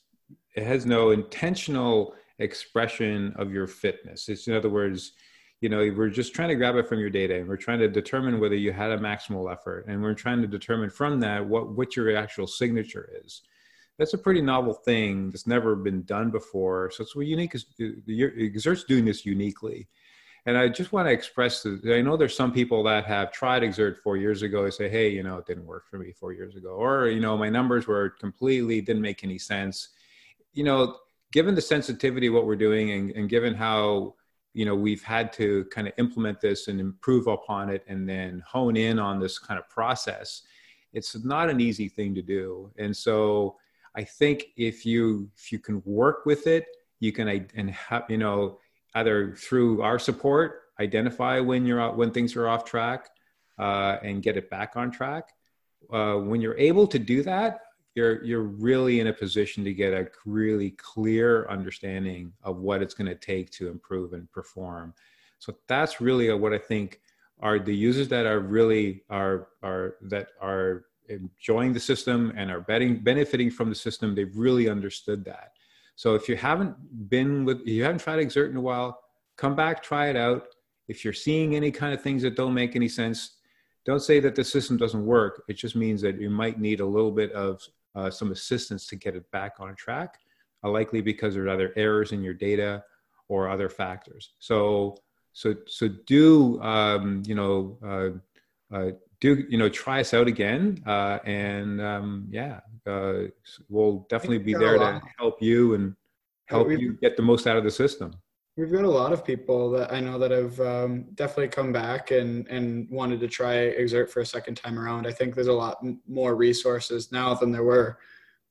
it has no intentional expression of your fitness. It's in other words, you know, we're just trying to grab it from your data and we're trying to determine whether you had a maximal effort. And we're trying to determine from that what, what your actual signature is. That's a pretty novel thing that's never been done before. So it's unique is Xert's doing this uniquely. And I just want to express that I know there's some people that have tried Xert four years ago. They say, hey, you know, it didn't work for me four years ago. Or, you know, my numbers were completely didn't make any sense. You know, given the sensitivity of what we're doing and, and given how you know we've had to kind of implement this and improve upon it and then hone in on this kind of process it's not an easy thing to do and so i think if you if you can work with it you can and have you know either through our support identify when you're when things are off track uh, and get it back on track. Uh, when you're able to do that you're you're really in a position to get a really clear understanding of what it's going to take to improve and perform. So that's really what i think are the users that are really are are that are enjoying the system and are betting, benefiting from the system they've really understood that. So if you haven't been with you haven't tried Xert in a while come back try it out. If you're seeing any kind of things that don't make any sense don't say that the system doesn't work. It just means that you might need a little bit of uh, some assistance to get it back on track, uh, likely because there's other errors in your data or other factors. So, so, so do um, you know uh, uh do you know try us out again, uh, and um, yeah, uh, we'll definitely be there to help you and help you get the most out of the system. We've got a lot of people that I know that have um, definitely come back and, and wanted to try Xert for a second time around. I think there's a lot more resources now than there were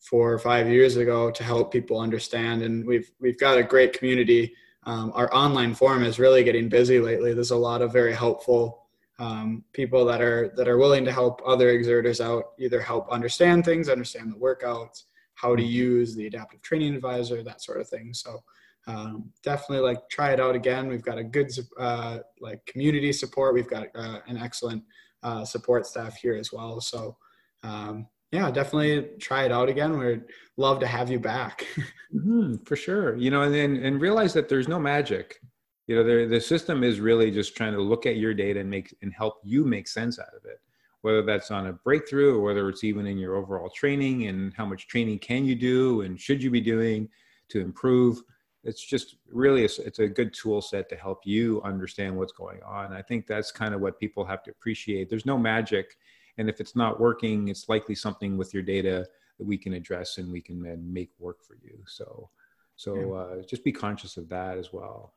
four or five years ago to help people understand. And we've we've got a great community. Um, our online forum is really getting busy lately. There's a lot of very helpful um, people that are that are willing to help other Xerters out, either help understand things, understand the workouts, how to mm-hmm. use the adaptive training advisor, that sort of thing. So um, definitely like try it out again. We've got a good uh, like community support. We've got uh, an excellent uh, support staff here as well. So um, yeah, definitely try it out again. We'd love to have you back. mm-hmm, for sure. You know, and then and realize that there's no magic. You know, the the system is really just trying to look at your data and make and help you make sense out of it. Whether that's on a breakthrough or whether it's even in your overall training and how much training can you do and should you be doing to improve. It's just really a, it's a good tool set to help you understand what's going on. I think that's kind of what people have to appreciate. There's no magic. And if it's not working it's likely something with your data that we can address and we can then make work for you. So so uh, just be conscious of that as well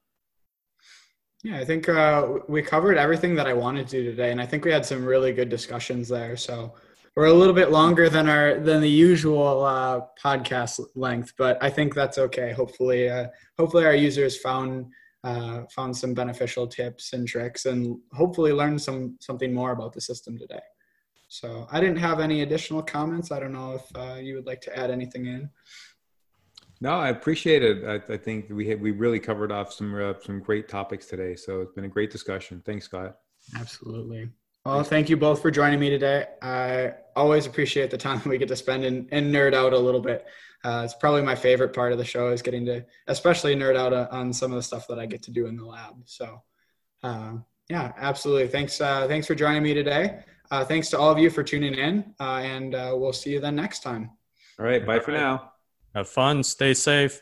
yeah i think uh, we covered everything that i wanted to today and i think we had some really good discussions there so we're a little bit longer than our than the usual uh, podcast length, but I think that's okay. Hopefully, uh, hopefully our users found uh, found some beneficial tips and tricks, and hopefully learned some something more about the system today. So I didn't have any additional comments. I don't know if uh, you would like to add anything in. No, I appreciate it. I, I think we had, we really covered off some uh, some great topics today. So it's been a great discussion. Thanks, Scott. Absolutely. Well, thank you both for joining me today. I always appreciate the time we get to spend and, and nerd out a little bit. Uh, it's probably my favorite part of the show is getting to, especially nerd out uh, on some of the stuff that I get to do in the lab. So, uh, yeah, absolutely. Thanks. Uh, thanks for joining me today. Uh, thanks to all of you for tuning in, uh, and we'll see you then next time. All right. Bye for now. Have fun. Stay safe.